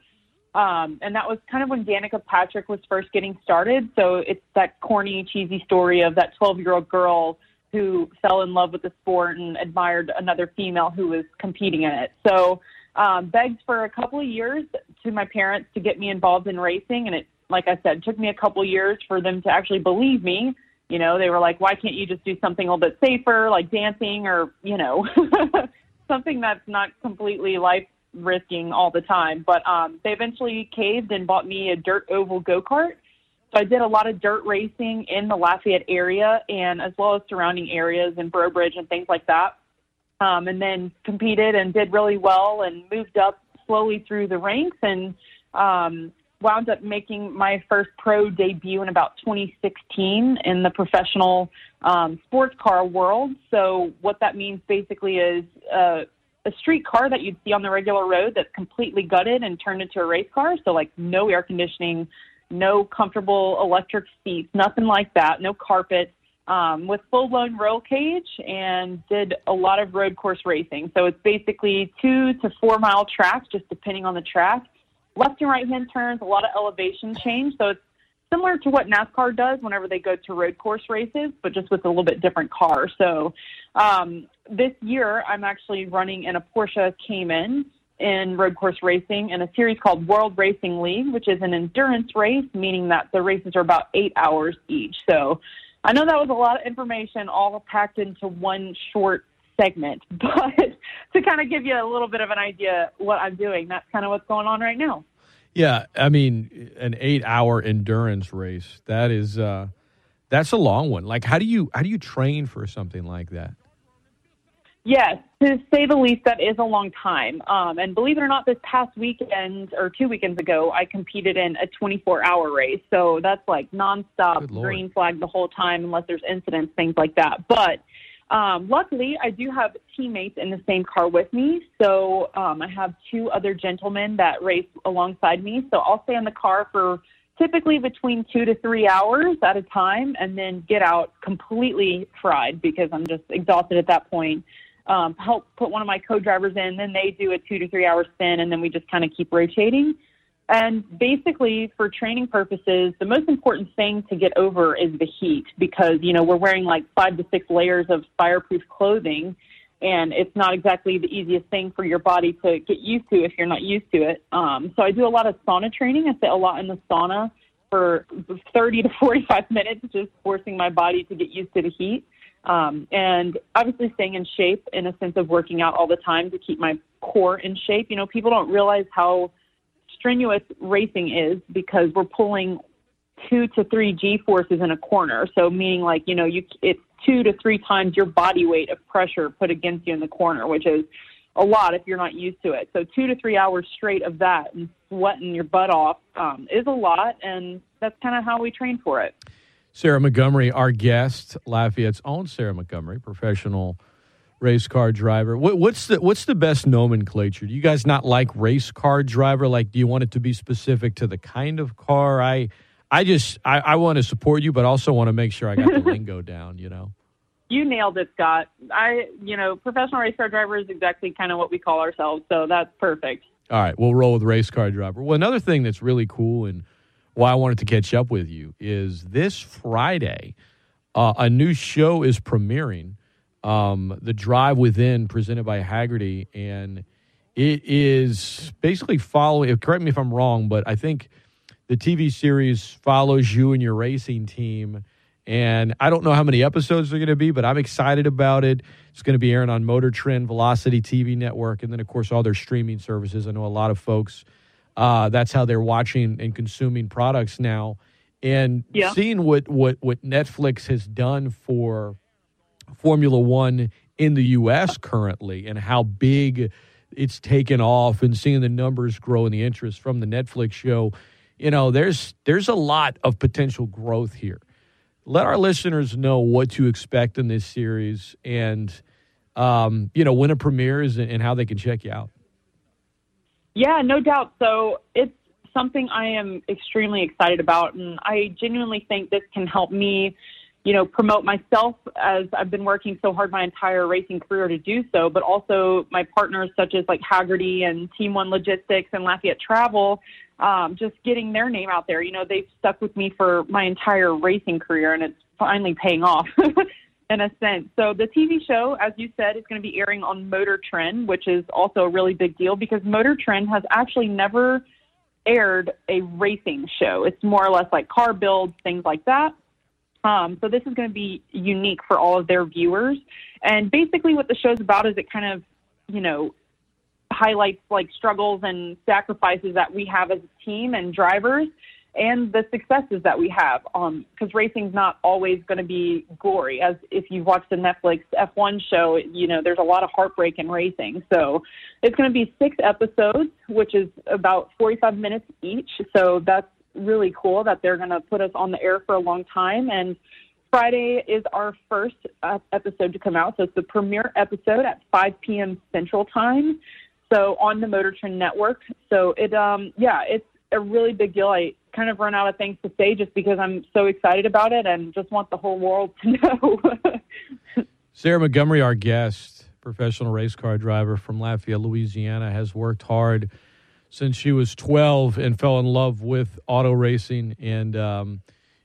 Um, and that was kind of when Danica Patrick was first getting started. So it's that corny, cheesy story of that 12 year old girl who fell in love with the sport and admired another female who was competing in it. So um, begged for a couple of years to my parents to get me involved in racing. And it, like I said, took me a couple of years for them to actually believe me. You know, they were like, why can't you just do something a little bit safer, like dancing or, you know, something that's not completely life risking all the time. But um, they eventually caved and bought me a dirt oval go kart. So I did a lot of dirt racing in the Lafayette area and as well as surrounding areas in Breaux Bridge and things like that. Um, and then competed and did really well and moved up slowly through the ranks and um, wound up making my first pro debut in about 2016 in the professional um, sports car world. So what that means basically is uh, a street car that you'd see on the regular road that's completely gutted and turned into a race car. So like no air conditioning, no comfortable electric seats, nothing like that, no carpet. Um, with full blown roll cage and did a lot of road course racing. So it's basically two to four mile tracks, just depending on the track left and right hand turns, a lot of elevation change. So it's similar to what NASCAR does whenever they go to road course races, but just with a little bit different car. So um, this year, I'm actually running in a Porsche Cayman in road course racing in a series called World Racing League, which is an endurance race, meaning that the races are about eight hours each. So I know that was a lot of information all packed into one short segment, but to kind of give you a little bit of an idea what I'm doing, that's kind of what's going on right now. Yeah, I mean, an eight-hour endurance race that is uh, that's a long one. Like, how do you how do you train for something like that? Yes, to say the least, that is a long time. Um, and believe it or not, this past weekend or two weekends ago, I competed in a 24 hour race. So that's like nonstop green flag the whole time, unless there's incidents, things like that. But um, luckily, I do have teammates in the same car with me. So um, I have two other gentlemen that race alongside me. So I'll stay in the car for typically between two to three hours at a time and then get out completely fried because I'm just exhausted at that point. Um, help put one of my co-drivers in, then they do a two to three hour spin, and then we just kind of keep rotating. And basically, for training purposes, the most important thing to get over is the heat because, you know, we're wearing like five to six layers of fireproof clothing, and it's not exactly the easiest thing for your body to get used to if you're not used to it. Um, so I do a lot of sauna training. I sit a lot in the sauna for 30 to 45 minutes, just forcing my body to get used to the heat. Um, and obviously staying in shape in a sense of working out all the time to keep my core in shape. You know, people don't realize how strenuous racing is because we're pulling two to three G forces in a corner. So meaning like, you know, you it's two to three times your body weight of pressure put against you in the corner, which is a lot if you're not used to it. So two to three hours straight of that and sweating your butt off um, is a lot, and that's kind of how we train for it. Sarah Montgomery, our guest, Lafayette's own Sarah Montgomery, professional race car driver. What, what's the what's the best nomenclature? Do you guys not like race car driver? Like, do you want it to be specific to the kind of car? I I just I, I want to support you, but also want to make sure I got the lingo down. You know. You nailed it, Scott. I, you know, professional race car driver is exactly kind of what we call ourselves, so that's perfect. All right, we'll roll with race car driver. Well, another thing that's really cool and why I wanted to catch up with you is this Friday, uh, a new show is premiering um, the drive within presented by Hagerty, and it is basically following. Correct me if I'm wrong, but I think the TV series follows you and your racing team. And I don't know how many episodes they're going to be, but I'm excited about it. It's going to be airing on Motor Trend, Velocity TV Network, and then, of course, all their streaming services. I know a lot of folks, uh, that's how they're watching and consuming products now. And Yeah. seeing what, what, what Netflix has done for Formula One in the U.S. currently and how big it's taken off and seeing the numbers grow and the interest from the Netflix show, you know, there's there's a lot of potential growth here. Let our listeners know what to expect in this series and um, you know, when it premieres and, and how they can check you out. Yeah, no doubt. So it's something I am extremely excited about, and I genuinely think this can help me, you know, promote myself as I've been working so hard my entire racing career to do so, but also my partners such as like Hagerty and Team One Logistics and Lafayette Travel, um, just getting their name out there. You know, they've stuck with me for my entire racing career, and it's finally paying off. in a sense. So the TV show, as you said, is going to be airing on Motor Trend, which is also a really big deal because Motor Trend has actually never aired a racing show. It's more or less like car builds, things like that. Um, so this is going to be unique for all of their viewers. And basically, what the show's about is it kind of, you know, highlights like struggles and sacrifices that we have as a team and drivers. and the successes that we have. Because racing's not always going to be glory. As if you've watched the Netflix F1 show, you know there's a lot of heartbreak in racing. So it's going to be six episodes, which is about 45 minutes each. So that's really cool that they're going to put us on the air for a long time and. Friday is our first uh, episode to come out, so it's the premiere episode at 5 p.m. Central Time, so on the Motor Trend Network. So it, um, yeah, it's a really big deal. I kind of run out of things to say just because I'm so excited about it and just want the whole world to know. Sarah Montgomery, our guest, professional race car driver from Lafayette, Louisiana, has worked hard since she was 12 and fell in love with auto racing. And, um,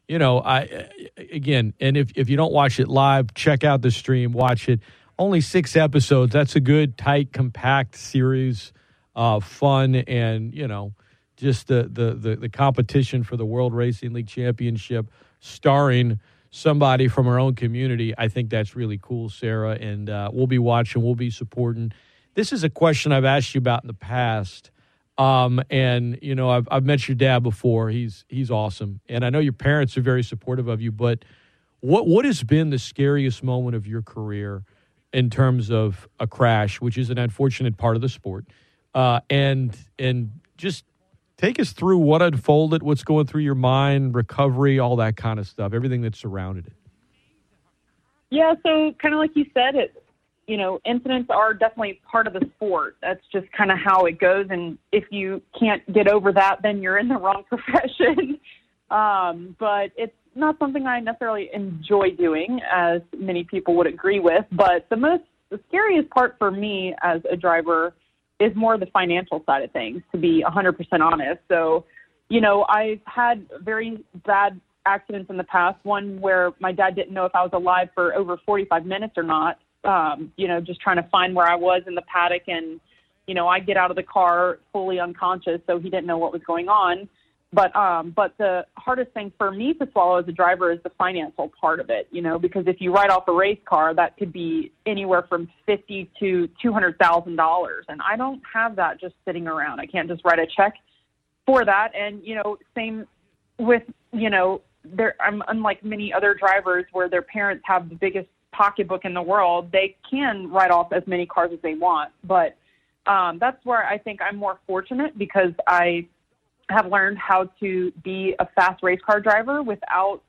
you know, I again, and if, if you don't watch it live, check out the stream, watch it. Only six episodes. That's a good, tight, compact series. Uh, fun and, you know, just the, the, the, the competition for the World Racing League Championship, starring somebody from our own community. I think that's really cool, Sarah. And uh, we'll be watching, we'll be supporting. This is a question I've asked you about in the past. Um, and you know, I've I've met your dad before. He's he's awesome, and I know your parents are very supportive of you. But what what has been the scariest moment of your career in terms of a crash, which is an unfortunate part of the sport, uh, and and just take us through what unfolded, what's going through your mind, recovery, all that kind of stuff, everything that surrounded it. Yeah, so kind of like you said, it you know, incidents are definitely part of the sport. That's just kind of how it goes. And if you can't get over that, then you're in the wrong profession. um, but it's not something I necessarily enjoy doing, as many people would agree with. But the most, the scariest part for me as a driver is more the financial side of things, to be 100% honest. So, you know, I've had very bad accidents in the past. One where my dad didn't know if I was alive for over 45 minutes or not um, you know, just trying to find where I was in the paddock. And, you know, I get out of the car fully unconscious, so he didn't know what was going on. But um, but the hardest thing for me to swallow as a driver is the financial part of it, you know, because if you write off a race car, that could be anywhere from fifty to two hundred thousand dollars, and I don't have that just sitting around. I can't just write a check for that. And you know, same with you know, there. I'm unlike many other drivers where their parents have the biggest pocketbook in the world, they can write off as many cars as they want. But um, that's where I think I'm more fortunate because I have learned how to be a fast race car driver without,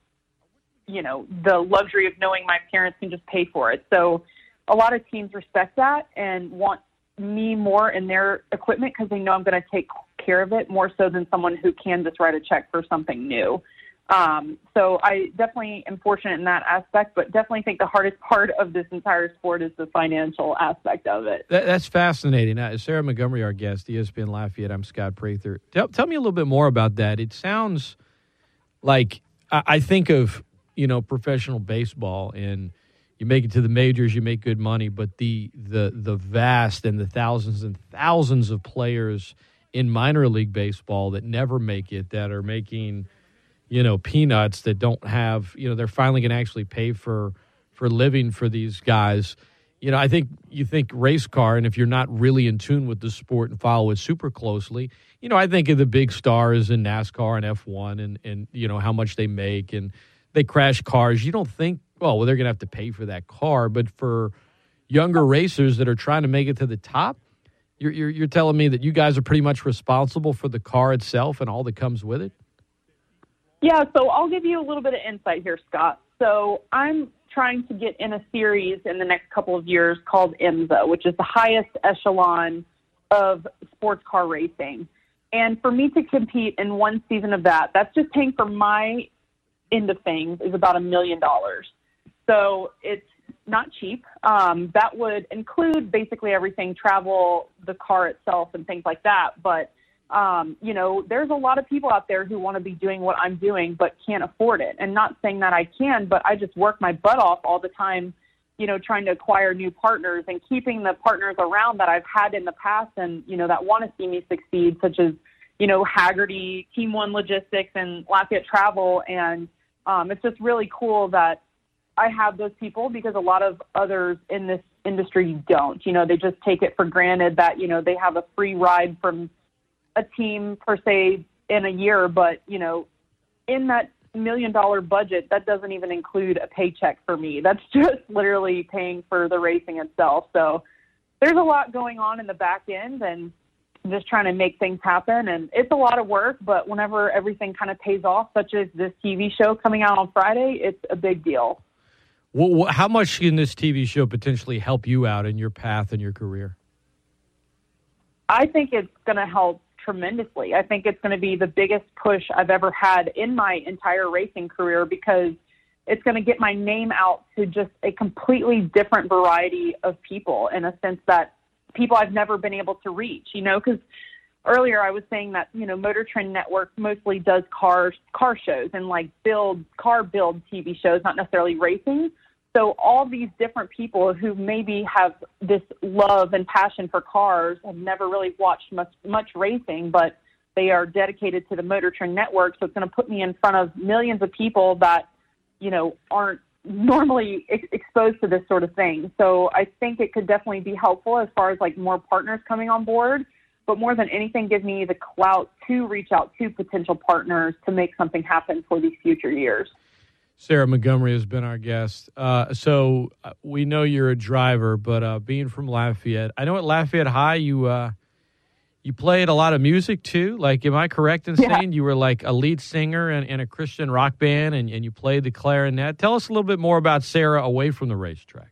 you know, the luxury of knowing my parents can just pay for it. So a lot of teams respect that and want me more in their equipment because they know I'm going to take care of it more so than someone who can just write a check for something new. Um, so I definitely am fortunate in that aspect, but definitely think the hardest part of this entire sport is the financial aspect of it. That, that's fascinating. Uh, Sarah Montgomery, our guest, ESPN Lafayette. I'm Scott Prather. Tell, tell me a little bit more about that. It sounds like I, I think of you know professional baseball and you make it to the majors, you make good money, but the the the vast and the thousands and thousands of players in minor league baseball that never make it that are making you know peanuts that don't have you know they're finally going to actually pay for for living for these guys. You know i think you think race car and if you're not really in tune with the sport and follow it super closely you know i think of the big stars in nascar and f1 and and you know how much they make and they crash cars. You don't think oh, well they're going to have to pay for that car but for younger racers that are trying to make it to the top you're, you're, you're telling me that you guys are pretty much responsible for the car itself and all that comes with it yeah, so I'll give you a little bit of insight here, Scott. So I'm trying to get in a series in the next couple of years called IMSA, which is the highest echelon of sports car racing. And for me to compete in one season of that, that's just paying for my end of things is about a million dollars. So it's not cheap. Um, that would include basically everything travel, the car itself, and things like that. But um, you know, there's a lot of people out there who want to be doing what I'm doing but can't afford it. And not saying that I can, but I just work my butt off all the time, you know, trying to acquire new partners and keeping the partners around that I've had in the past and, you know, that want to see me succeed, such as, you know, Hagerty, Team One Logistics, and Lafayette Travel. And um, it's just really cool that I have those people because a lot of others in this industry don't. You know, they just take it for granted that, you know, they have a free ride from a team per se in a year, but you know, in that million dollar budget, that doesn't even include a paycheck for me. That's just literally paying for the racing itself. So there's a lot going on in the back end and just trying to make things happen. And it's a lot of work, but whenever everything kind of pays off, such as this TV show coming out on Friday, it's a big deal. Wh- how much can this TV show potentially help you out in your path and your career? I think it's going to help tremendously. I think it's going to be the biggest push I've ever had in my entire racing career because it's going to get my name out to just a completely different variety of people in a sense that people I've never been able to reach, you know, because earlier I was saying that, you know, Motor Trend Network mostly does car car shows and like build car build TV shows, not necessarily racing. So all these different people who maybe have this love and passion for cars have never really watched much much racing, but they are dedicated to the Motor Trend Network. So it's going to put me in front of millions of people that you know aren't normally ex- exposed to this sort of thing. So I think it could definitely be helpful as far as like more partners coming on board. But more than anything, give me the clout to reach out to potential partners to make something happen for these future years. Sarah Montgomery has been our guest. Uh, so uh, we know you're a driver, but uh, being from Lafayette, I know at Lafayette High you uh, you played a lot of music too. Like, am I correct in Yeah. saying you were like a lead singer in, in a Christian rock band, and, and you played the clarinet? Tell us a little bit more about Sarah away from the racetrack.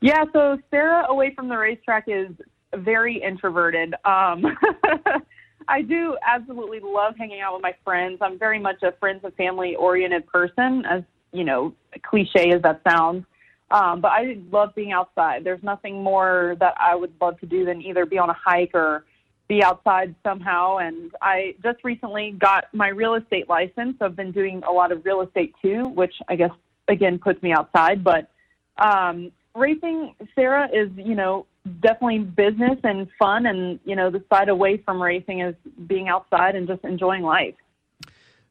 Yeah, so Sarah away from the racetrack is very introverted. Um, I do absolutely love hanging out with my friends. I'm very much a friends and family oriented person, as you know, cliche as that sounds. Um, but I love being outside. There's nothing more that I would love to do than either be on a hike or be outside somehow. And I just recently got my real estate license. I've been doing a lot of real estate too, which I guess again puts me outside. But um, racing, Sarah, is you know definitely business and fun, and you know the side away from racing is being outside and just enjoying life.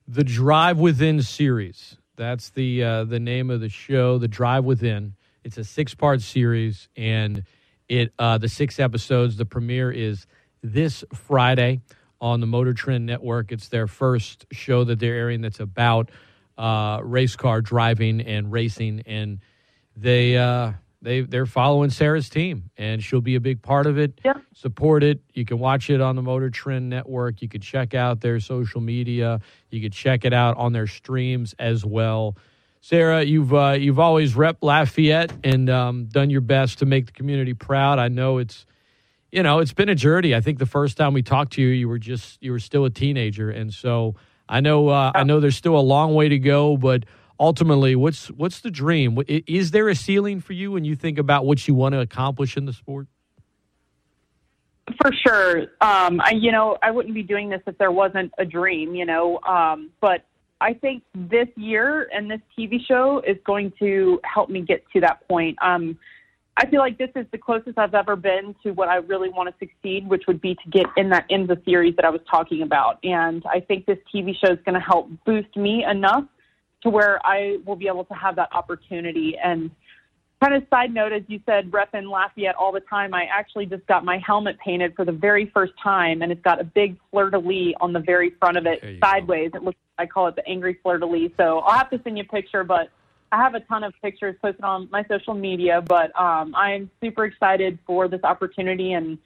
The Drive Within series. That's the uh, the name of the show. The Drive Within. It's a six part series, and it uh, the six episodes. The premiere is this Friday on the Motor Trend Network. It's their first show that they're airing that's about uh, race car driving and racing, and they uh, they they're following Sarah's team, and she'll be a big part of it. Yeah. Support it. You can watch it on the Motor Trend Network. You can check out their social media. You can check it out on their streams as well. Sarah, you've uh, you've always rep Lafayette and um, done your best to make the community proud. I know it's you know it's been a journey. I think the first time we talked to you, you were just you were still a teenager, and so I know uh, I know there's still a long way to go, but ultimately, what's what's the dream? Is there a ceiling for you when you think about what you want to accomplish in the sport? For sure. Um, I, you know, I wouldn't be doing this if there wasn't a dream, you know. Um, but I think this year and this TV show is going to help me get to that point. Um, I feel like this is the closest I've ever been to what I really want to succeed, which would be to get in that in the series that I was talking about. And I think this TV show is going to help boost me enough to where I will be able to have that opportunity. And kind of side note, as you said, repping Lafayette all the time. I actually just got my helmet painted for the very first time, and it's got a big fleur de lis on the very front of it, sideways. It looks, I call it the angry fleur de lis. So I'll have to send you a picture, but I have a ton of pictures posted on my social media. But um, I'm super excited for this opportunity, and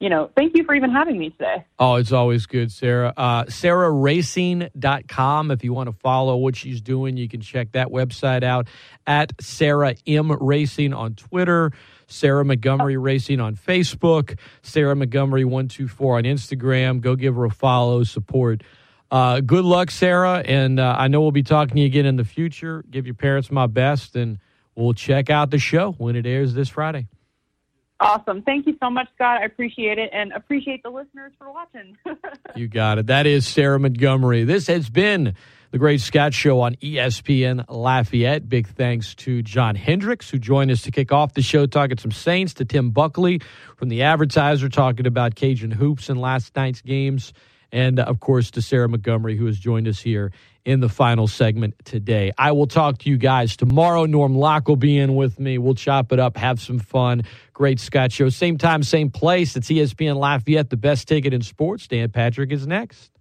you know, thank you for even having me today. Oh, it's always good, Sarah. Uh, SarahRacing.com. If you want to follow what she's doing, you can check that website out at Sarah M Racing on Twitter, Sarah Montgomery Racing on Facebook, Sarah Montgomery 124 on Instagram. Go give her a follow, support. Uh, good luck, Sarah. And uh, I know we'll be talking to you again in the future. Give your parents my best, and we'll check out the show when it airs this Friday. Awesome. Thank you so much, Scott. I appreciate it, and appreciate the listeners for watching. You got it. That is Sarah Montgomery. This has been the Great Scott Show on ESPN Lafayette. Big thanks to John Hendrix, who joined us to kick off the show, talking some Saints, to Tim Buckley from the Advertiser, talking about Cajun hoops in last night's games, and of course to Sarah Montgomery, who has joined us here in the final segment today. I will talk to you guys tomorrow. Norm Locke will be in with me. We'll chop it up, have some fun. Great Scott Show. Same time, same place. It's ESPN Lafayette, the best ticket in sports. Dan Patrick is next.